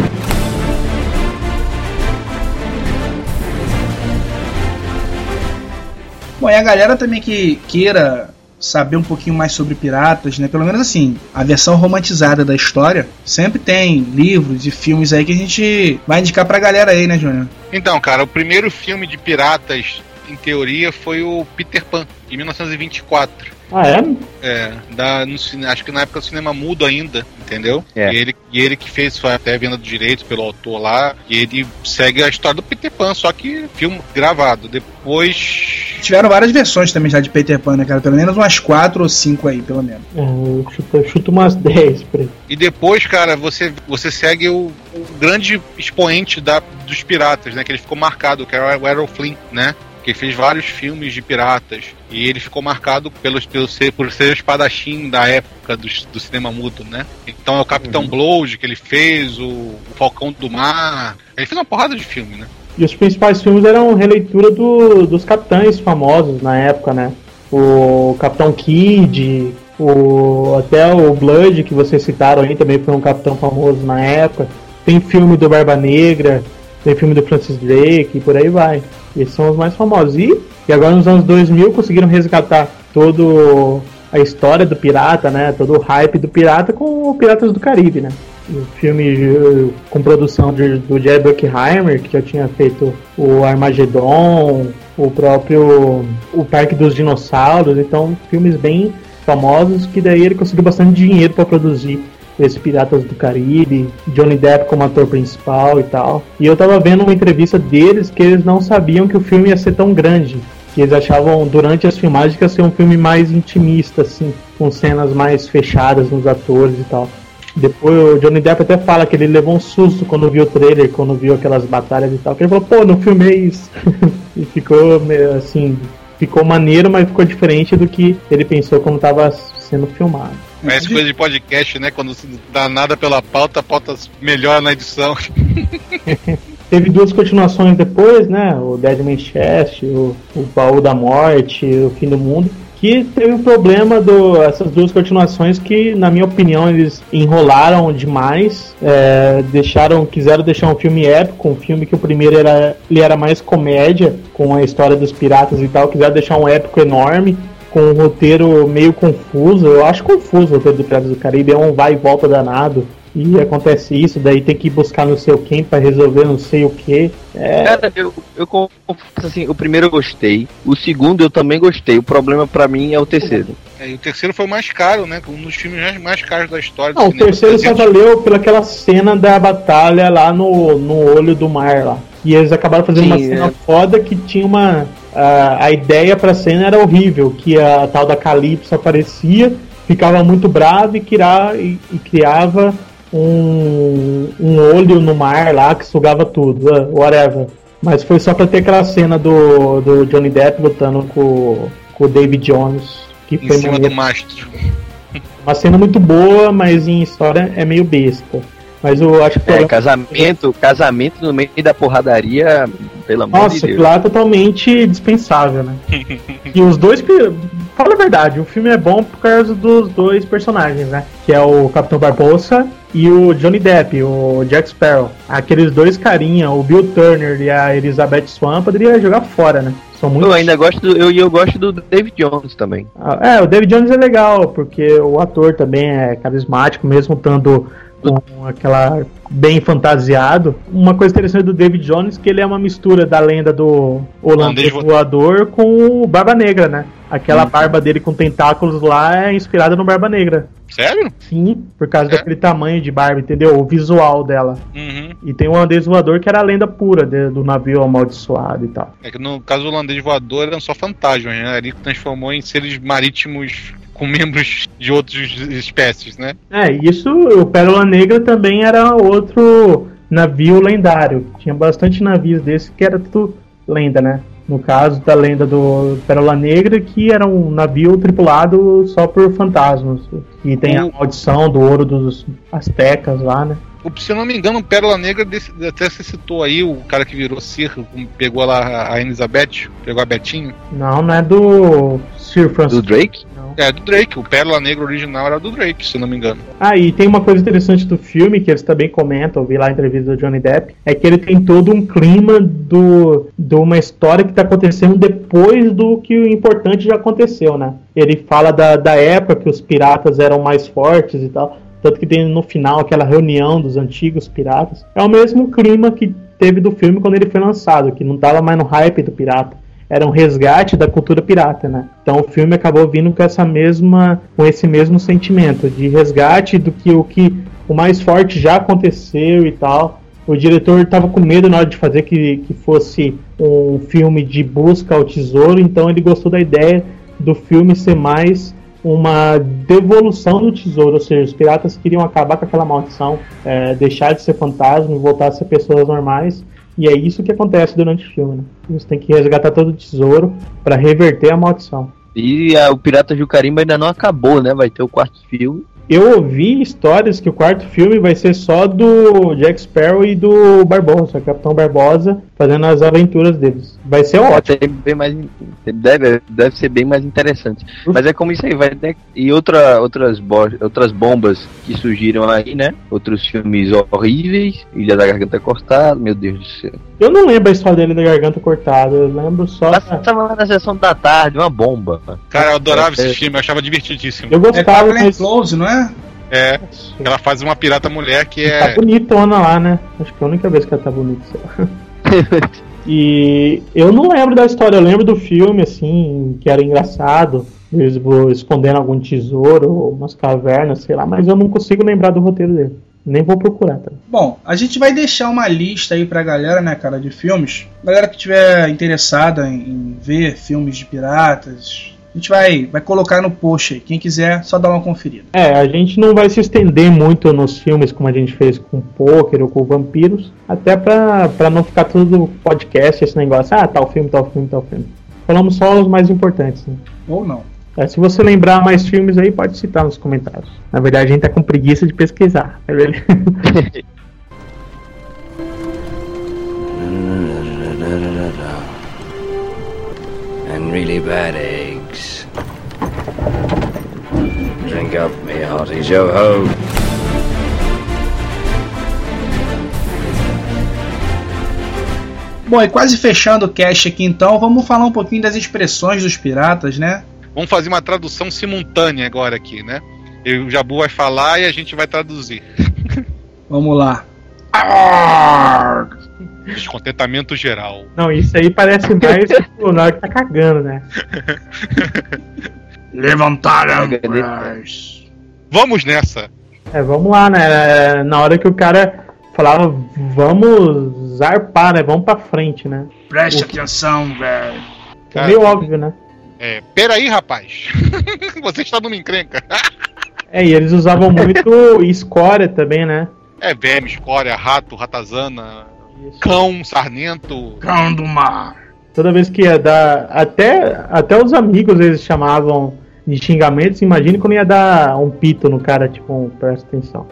Bom, e a galera também que queira saber um pouquinho mais sobre piratas, né? Pelo menos assim, a versão romantizada da história, sempre tem livros e filmes aí que a gente vai indicar pra galera aí, né, Júnior? Então, cara, o primeiro filme de piratas, em teoria, foi o Peter Pan, em 1924. Ah, é? É, da, no acho que na época do cinema mudo ainda, entendeu? É. E, ele, e ele que fez foi até a venda de direitos pelo autor lá, e ele segue a história do Peter Pan, só que filme gravado. Depois. Tiveram várias versões também já de Peter Pan, né, cara? Pelo menos umas quatro ou cinco aí, pelo menos. É, eu chuto, eu chuto umas 10 por aí. E depois, cara, você, você segue o, o grande expoente da, dos piratas, né? Que ele ficou marcado, que era o Errol Flynn, né? Que fez vários filmes de piratas. E ele ficou marcado pelos, pelo ser, por ser o espadachim da época do, do cinema mudo, né? Então é o Capitão Blood que ele fez, o, o Falcão do Mar. Ele fez uma porrada de filme, né? E os principais filmes eram releitura do- dos capitães famosos na época, né? O Capitão Kidd, o, até o Blood, que vocês citaram aí, também foi um capitão famoso na época. Tem filme do Barba Negra, tem filme do Francis Drake e por aí vai. Esses são os mais famosos. E, e agora nos anos 2000 conseguiram resgatar todo a história do pirata, né? Todo o hype do pirata com o Piratas do Caribe, né? O filme eh, com produção de- do Jerry Bruckheimer, que já tinha feito o Armagedon, o próprio o Parque dos Dinossauros, então filmes bem famosos que daí ele conseguiu bastante dinheiro para produzir esse Piratas do Caribe, Johnny Depp como ator principal e tal. E eu tava vendo uma entrevista deles que eles não sabiam que o filme ia ser tão grande. Que eles achavam durante as filmagens que ia ser um filme mais intimista, assim, com cenas mais fechadas nos atores e tal. Depois o Johnny Depp até fala que ele levou um susto quando viu o trailer, quando viu aquelas batalhas e tal. Que ele falou, pô, não filmei isso. e ficou assim, ficou maneiro, mas ficou diferente do que ele pensou quando tava sendo filmado. Parece coisa de podcast, né? Quando não dá nada pela pauta, a pauta melhora na edição. Teve duas continuações depois, né? O Dead Man's Chest, o, o Baú da Morte, o Fim do Mundo. Que teve o problema do essas duas continuações que, na minha opinião, eles enrolaram demais, é, deixaram, quiseram deixar um filme épico, um filme que o primeiro era, ele era mais comédia, com a história dos piratas e tal, quiseram deixar um épico enorme, com um roteiro meio confuso. Eu acho confuso o roteiro do Piratas do Caribe, é um vai e volta danado. E acontece isso, daí tem que buscar não sei o quem pra resolver não sei o que. É, Cara, eu, eu confesso assim, o primeiro eu gostei, o segundo eu também gostei, o problema pra mim é o terceiro. É, e o terceiro foi o mais caro, né? Um dos filmes mais- mais caros da história do não, o terceiro só 300 valeu pelaquela cena da batalha lá no, no olho do mar lá. E eles acabaram fazendo Sim, uma cena é. foda que tinha uma. A, a ideia pra cena era horrível, que a tal da Calypso aparecia, ficava muito brava e, e, e criava um, um olho no mar lá que sugava tudo, ah, whatever. Mas foi só pra ter aquela cena do, do Johnny Depp lutando com, com o David Jones. Que Em foi cima muito- do mastro. uma cena muito boa, mas em história é meio besta. Mas eu acho que. É, casamento, casamento no meio da porradaria, pelo amor Nossa, de Deus. lá é totalmente dispensável, né? e os dois. Fala a verdade, o filme é bom por causa dos dois personagens, né? Que é o Capitão Barbosa e o Johnny Depp, o Jack Sparrow. Aqueles dois carinha, o Bill Turner e a Elizabeth Swan, poderia jogar fora, né? São muito Eu ainda gosto do, eu, eu gosto do David Jones também. Ah, É, o David Jones é legal, porque o ator também é carismático, mesmo estando com aquela bem fantasiado. Uma coisa interessante do David Jones é que ele é uma mistura da lenda do holandês Holandês vo- voador com o Barba Negra, né? Aquela barba dele com tentáculos lá é inspirada no Barba Negra. Sério? Sim, por causa É. daquele tamanho de barba, entendeu? O visual dela. Uhum. E tem o holandês voador que era a lenda pura de- do navio amaldiçoado e tal. É que no caso o holandês voador eram só fantasmas, né? Ele transformou em seres marítimos com membros de outras espécies, né? É, isso, o Pérola Negra também era outro navio lendário. Tinha bastante navios desse que era tudo lenda, né? No caso da lenda do Pérola Negra, que era um navio tripulado só por fantasmas. E tem a maldição do ouro dos astecas lá, né? Se eu não me engano, o Pérola Negra, desse- até se citou aí, o cara que virou Sir, pegou lá a Elizabeth, pegou a Betinho. Não, não é do Sir Do Francis. Drake? É, do Drake. O Pérola Negra original era do Drake, se não me engano. Ah, e tem uma coisa interessante do filme, que eles também comentam, eu vi lá a entrevista do Johnny Depp, é que ele tem todo um clima do, de uma história que está acontecendo depois do que o importante já aconteceu, né? Ele fala da, da época que os piratas eram mais fortes e tal, tanto que tem no final aquela reunião dos antigos piratas. É o mesmo clima que teve do filme quando ele foi lançado, que não tava mais no hype do pirata era um resgate da cultura pirata, né? Então o filme acabou vindo com essa mesma, com esse mesmo sentimento de resgate do que o que o mais forte já aconteceu e tal. O diretor estava com medo na hora de fazer que, que fosse um filme de busca ao tesouro, então ele gostou da ideia do filme ser mais uma devolução do tesouro, ou seja, os piratas queriam acabar com aquela maldição, é, deixar de ser fantasma e voltar a ser pessoas normais. E é isso que acontece durante o filme. Né? Eles têm que resgatar todo o tesouro para reverter a maldição. E ah, o Pirata do Carimba ainda não acabou, né? Vai ter o quarto filme. Eu ouvi histórias que o quarto filme vai ser só do Jack Sparrow e do Barbosa, Capitão Barbosa, fazendo as aventuras deles. Vai ser ótimo. Até bem mais, deve, deve ser bem mais interessante. Mas é como isso aí, vai ter. E outra, outras, bo- outras bombas que surgiram aí, né? Outros filmes horríveis, Ilha da Garganta Cortada, meu Deus do céu. Eu não lembro a história dele da garganta cortada, eu lembro só. da- Passava lá na sessão da tarde, uma bomba. Cara, eu adorava É, esse filme, eu achava divertidíssimo. Eu É gostava, Glenn mas. Close, não é? É, ela faz uma pirata mulher que Tá é. bonitona lá, né? Acho que é a única vez que ela tá bonita. E eu não lembro da história, eu lembro do filme, assim, que era engraçado, eles vão escondendo algum tesouro, umas cavernas, sei lá, mas eu não consigo lembrar do roteiro dele. Nem vou procurar, tá? Bom, a gente vai deixar uma lista aí pra galera, né, cara, de filmes. Galera que tiver interessada em, em ver filmes de piratas, a gente vai, vai colocar no post aí. Quem quiser, só dá uma conferida. É, a gente não vai se estender muito nos filmes como a gente fez com Poker ou com Vampiros, até pra, pra não ficar tudo podcast, esse negócio, ah, tal filme, tal filme, tal filme. Falamos só os mais importantes, né? Ou não. É, se você lembrar mais filmes aí, pode citar nos comentários. Na verdade, a gente tá com preguiça de pesquisar. É verdade. And really bad eggs. Drink up, me hearties. Yo ho. Bom, e quase fechando o cast aqui então, vamos falar um pouquinho das expressões dos piratas, né? Vamos fazer uma tradução simultânea agora aqui, né? E o Jabu vai falar e a gente vai traduzir. Vamos lá. Descontentamento geral. Não, isso aí parece mais na hora que tá cagando, né? Levantaram. Vamos nessa. É, vamos lá, né? Na hora que o cara falava, vamos zarpar, né? Vamos pra frente, né? Preste O- atenção, velho. É meio óbvio, né? É, peraí, rapaz. Você está numa encrenca. É, e eles usavam muito escória também, né? É verme, escória, rato, ratazana, Isso. cão, sarnento. Cão do mar. Toda vez que ia dar. Até, até os amigos eles chamavam de xingamentos. Imagine quando ia dar um pito no cara, tipo, um, presta atenção.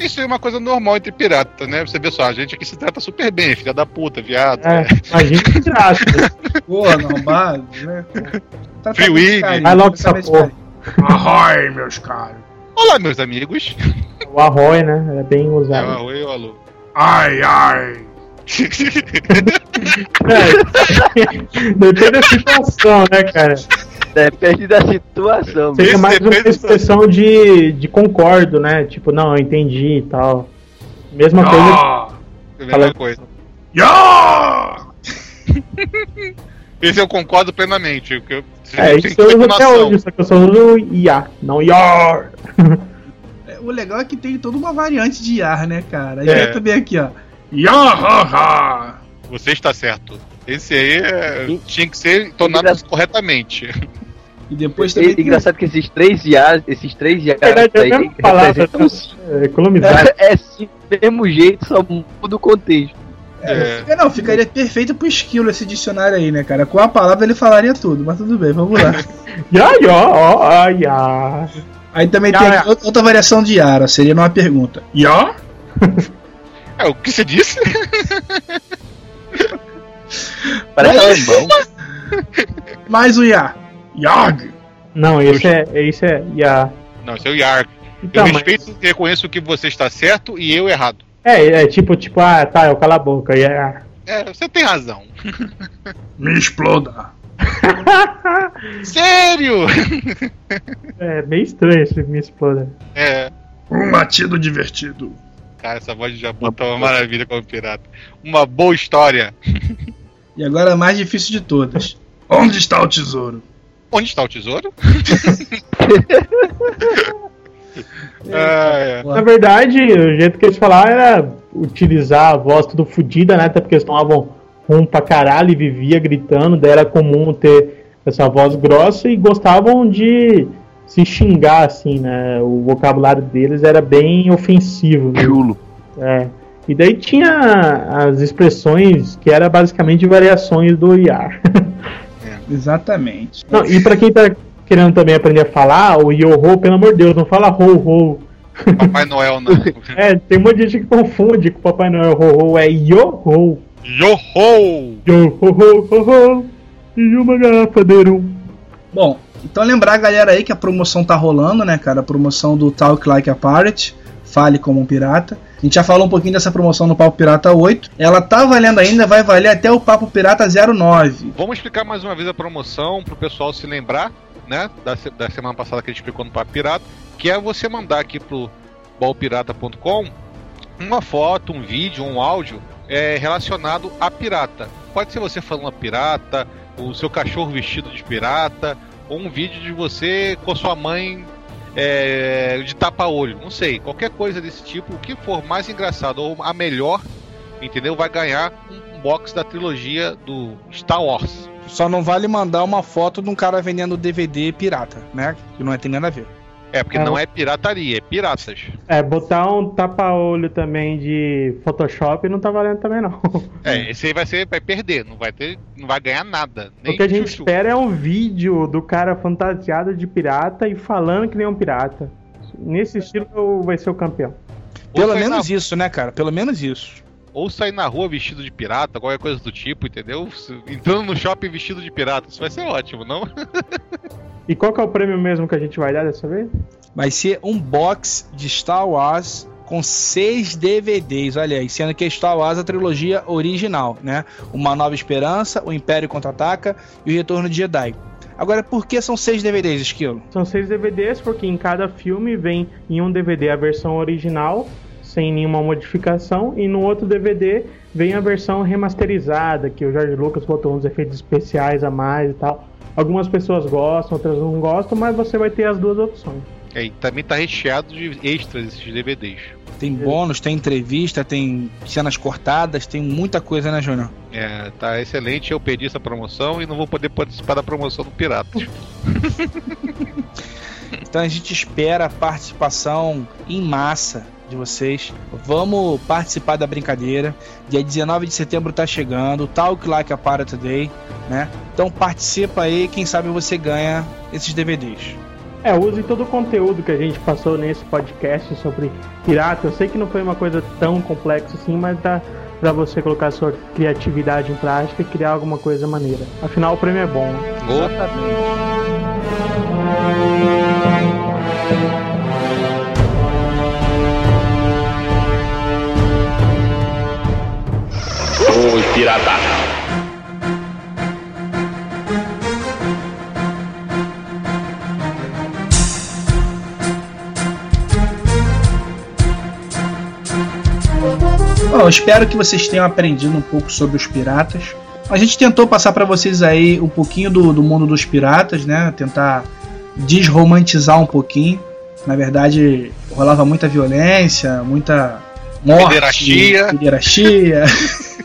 Isso é uma coisa normal entre piratas, né? Você vê só, a gente aqui se trata super bem, filha da puta, viado. É, imagina que graça. Porra, não, base, né? Tá, Free carinho, Vai logo tá essa porra. Arroi, meus caros. Olá, meus amigos. O arroz, né? É bem É, usado. oi, alô. Ai, ai. É, depende da situação, né, cara? Depende da situação. Seria mais uma expressão de, de concordo, né? Tipo, não, eu entendi e tal. Mesma coisa. Ah, É a mesma Fala- coisa. ya! Esse eu concordo plenamente. eu- É, isso eu uso até hoje, só que eu só uso IA, não YOR. É, O legal é que tem toda uma variante de ar, né, cara? É. É. também aqui, ó. Yahaha! Você está certo. Esse aí é- tinha que ser tornado Engra- corretamente. E depois É também tem... engraçado que esses três IAs, esses três IAs verdade, é aí palavra, representam é, economizar. é, sim, do mesmo jeito, só muda o contexto. É. É, Não, ficaria perfeito pro esquilo esse dicionário aí, né, cara? Com a palavra ele falaria tudo, mas tudo bem, vamos lá. Ya, ya, ó, ya. Aí também Ya, tem ya. outra variação de Yara, seria numa pergunta. Ya? É, o que você disse? Parece alemão. Mais o Ya. Yag! Não, esse é, esse é ya. Não, esse é o Yark. Então, eu mas- respeito e reconheço que você está certo e eu errado. É, é tipo, tipo, ah, tá, eu cala a boca. Ya. É, você tem razão. Me exploda! Sério? É meio estranho esse me exploda. É. Um latido divertido. Cara, essa voz de Japão tá uma maravilha como pirata. Uma boa história. E agora a mais difícil de todas. Onde está o tesouro? Onde está o tesouro? Ah, é. Na verdade, o jeito que eles falaram era utilizar a voz tudo fodida, né? Até porque eles tomavam rum pra caralho e vivia gritando, daí era comum ter essa voz grossa e gostavam de se xingar, assim, né? O vocabulário deles era bem ofensivo. né? Chulo. É. E daí tinha as expressões que era basicamente variações do IAR. Exatamente. Não, e pra quem tá querendo também aprender a falar, o yo-ho, pelo amor de Deus, não fala ho-ho. Papai Noel não. É, tem um monte de gente que confunde com o Papai Noel ho-ho, é yo-ho. Yo-ho! Yo-ho-ho, ho-ho. E uma garrafa de rum. Bom, então lembrar a galera aí que a promoção tá rolando, né, cara? A promoção do Talk Like a Pirate. Fale como um pirata. A gente já falou um pouquinho dessa promoção no Papo Pirata 8. Ela tá valendo ainda, vai valer até o Papo Pirata 09. Vamos explicar mais uma vez a promoção pro pessoal se lembrar, né? Da, da semana passada que a gente explicou no Papo Pirata, que é você mandar aqui pro balpirata.com uma foto, um vídeo, um áudio é, relacionado a pirata. Pode ser você falando a pirata, o seu cachorro vestido de pirata, ou um vídeo de você com a sua mãe é, de tapa-olho. Não sei, qualquer coisa desse tipo, o que for mais engraçado ou a melhor, entendeu? Vai ganhar um box da trilogia do Star Wars. Só não vale mandar uma foto de um cara vendendo DVD pirata, né? Que não tem nada a ver. É, porque É, não é pirataria, é piratas. É, botar um tapa-olho também de Photoshop não tá valendo também não. É, esse aí vai ser, vai perder, não vai ter, não vai ganhar nada. Nem O que a gente chuchu. espera é um vídeo do cara fantasiado de pirata e falando que nem um pirata. Nesse estilo vai ser o campeão. Ou Pelo menos na- isso, né, cara? Pelo menos isso. Ou sair na rua vestido de pirata, qualquer coisa do tipo, entendeu? Entrando no shopping vestido de pirata, isso vai ser ótimo, não? E qual que é o prêmio mesmo que a gente vai dar dessa vez? Vai ser um box de Star Wars com seis DVDs, olha aí, sendo que é Star Wars a trilogia original, né? Uma Nova Esperança, O Império Contra-Ataca e O Retorno de Jedi. Agora, por que são seis DVDs, Esquilo? São seis DVDs, porque em cada filme vem em um DVD a versão original, sem nenhuma modificação, e no outro DVD vem a versão remasterizada, que o George Lucas botou uns efeitos especiais a mais e tal. Algumas pessoas gostam, outras não gostam, mas você vai ter as duas opções. É, e também tá recheado de extras esses DVDs. Tem bônus, tem entrevista, tem cenas cortadas, tem muita coisa, né, Júnior? É, tá excelente. Eu perdi essa promoção e não vou poder participar da promoção do Piratas. Então a gente espera a participação em massa de vocês. Vamos participar da brincadeira. Dia 19 de setembro tá chegando, Talk Like a Pirate Day, né? Então participa aí, quem sabe você ganha esses DVDs. É, use todo o conteúdo que a gente passou nesse podcast sobre pirata. Eu sei que não foi uma coisa tão complexa assim, mas dá pra você colocar sua criatividade em prática e criar alguma coisa maneira. Afinal, o prêmio é bom. Oi, pirata. Bom, espero que vocês tenham aprendido um pouco sobre os piratas. A gente tentou passar para vocês aí um pouquinho do, do mundo dos piratas, né? Tentar desromantizar um pouquinho. Na verdade, rolava muita violência, muita morte, Pederastia. pederastia.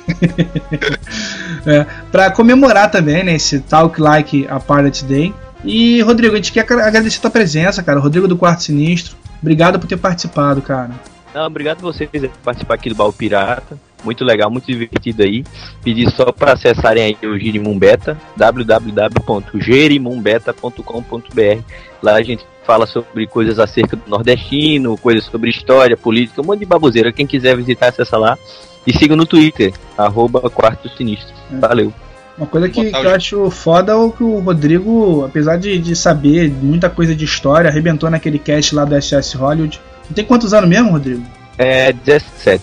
é, para comemorar também, né, esse Talk Like a Pirate Day. E, Rodrigo, a gente quer agradecer a tua presença, cara. Rodrigo do Quarto Sinistro. Obrigado por ter participado, cara. Não, obrigado a vocês por participar aqui do Baú Pirata. Muito legal, muito divertido aí. Pedir só para acessarem aí o Girimum Beta, www.gerimumbeta.com.br. Lá a gente fala sobre coisas acerca do nordestino, coisas sobre história, política, um monte de baboseira. Quem quiser visitar, acessa lá. E siga no Twitter, arroba Quarto Sinistro. Valeu. Uma coisa que, que eu acho foda é o que o Rodrigo, apesar de, de saber muita coisa de história, arrebentou naquele cast lá do SS Hollywood. Não tem quantos anos mesmo, Rodrigo? É 17.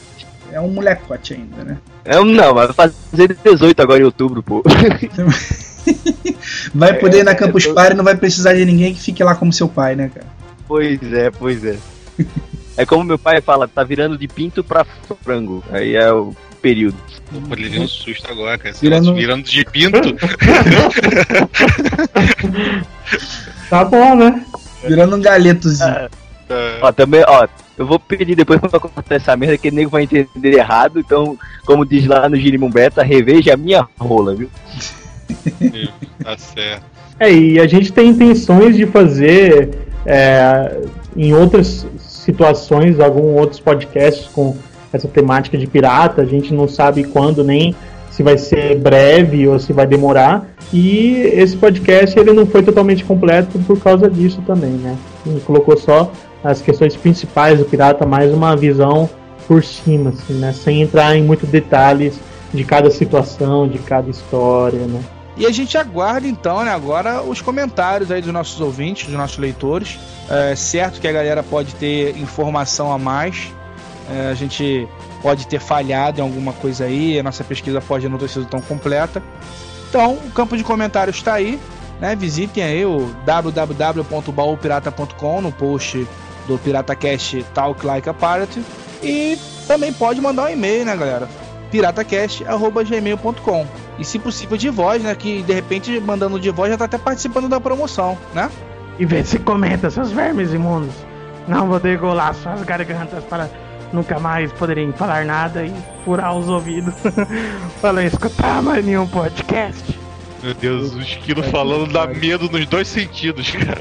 É um molecote ainda, né? É, um- não, vai fazer 18 agora em outubro, pô. Vai poder ir na Campus Party e não vai precisar de ninguém que fique lá como seu pai, né, cara? Pois é, pois é. É como meu pai fala, tá virando de pinto pra frango. Aí é o período. Opa, levei um susto agora, cara. Virando- virando de pinto. Tá bom, né? Virando um galetozinho. Ó, também, ó, eu vou pedir depois pra cortar essa merda que o nego vai entender errado. Então, como diz lá no Girimum Beta, reveja a minha rola, viu? tá certo. É, e a gente tem intenções de fazer é, em outras situações, alguns outros podcasts com essa temática de pirata. A gente não sabe quando nem se vai ser breve ou se vai demorar. E esse podcast ele não foi totalmente completo por causa disso também, né? A gente colocou só as questões principais do pirata, mais uma visão por cima, assim, né? Sem entrar em muitos detalhes de cada situação, de cada história, né? E a gente aguarda então, né, agora os comentários aí dos nossos ouvintes, dos nossos leitores. É certo que a galera pode ter informação a mais, é, a gente pode ter falhado em alguma coisa aí, a nossa pesquisa pode não ter sido tão completa. Então, o campo de comentários está aí, né? Visitem aí o www.baupirata.com no post do PirataCast Talk Like a Pirate e também pode mandar um e-mail, né, galera? piratacast@gmail.com. E se possível de voz, né, que de repente mandando de voz já tá até participando da promoção, né? E vê se comenta, seus vermes imundos. Não vou degolar suas gargantas para nunca mais poderem falar nada e furar os ouvidos para não escutar mais nenhum podcast. Meu Deus, o esquilo falando dá medo nos dois sentidos, cara.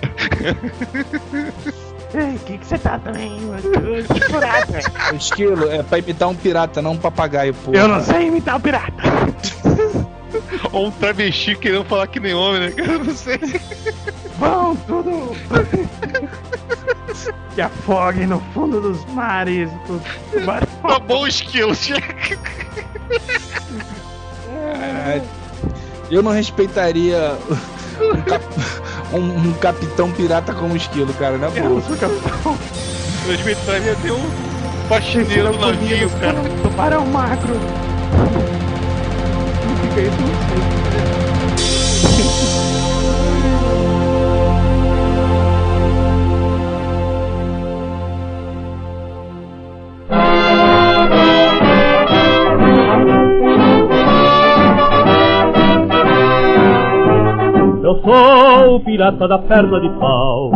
Ei, o que que você tá também? Que furado, velho. O esquilo é pra imitar um pirata, não um papagaio, pô. Eu não sei imitar o pirata. Ou um travesti querendo falar que nem homem, né? Eu não sei. Vão tudo. que afogue no fundo dos mares. Tubarões. Tá bom, esquilo, chega. Eu não respeitaria um, cap- um- um capitão pirata como esquilo, cara, né, Eu pô? não sou capitão. Eu respeitaria até um faxineiro do navio, cara. Tubarão macro. Não fica isso, não sei. o pirata da perna de pau,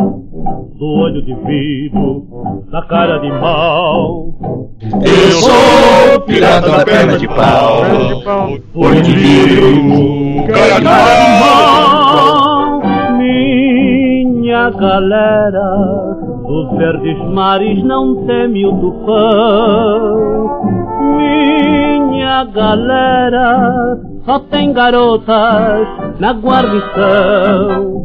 do olho de vidro, da cara de mal. Eu sou o pirata da perna de pau. Olho de vidro, cara de mal. Minha galera, Dos verdes mares não teme o tufão. Minha galera só tem garotas na guarnição.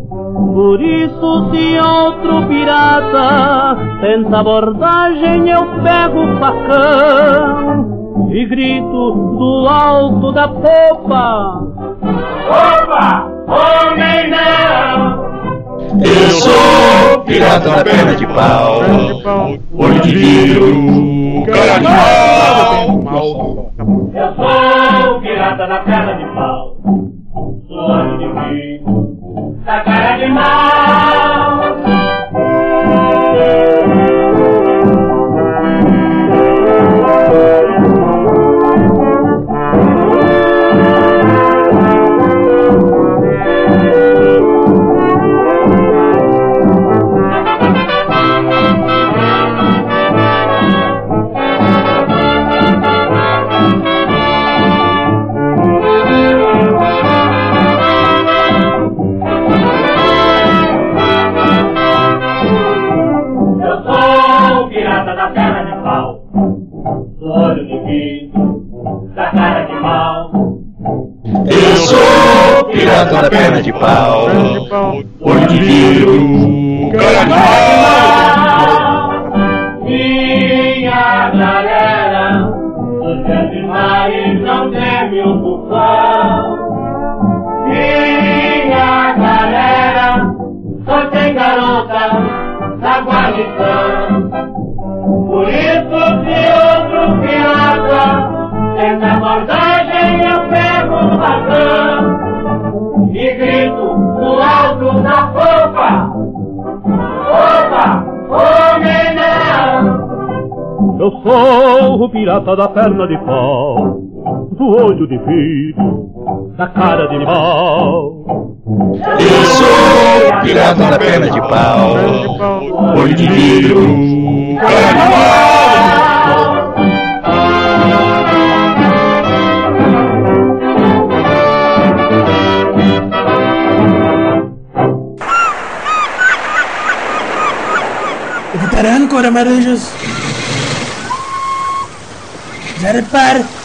Por isso, se outro pirata tenta abordagem, eu pego o facão e grito do alto da popa: Opa! Homem não! Eu sou pirata na perna de pau, olho de vidro, cara de Eu sou pirata na perna de pau, sou de vidro, da cara de mal. Na perna de pau, olho de vidro, pirata da perna de pau, do olho de vidro, da cara de mal. Eu sou pirata na perna de pau, olho de vidro, cara de mal. Evitarán, cora Let it.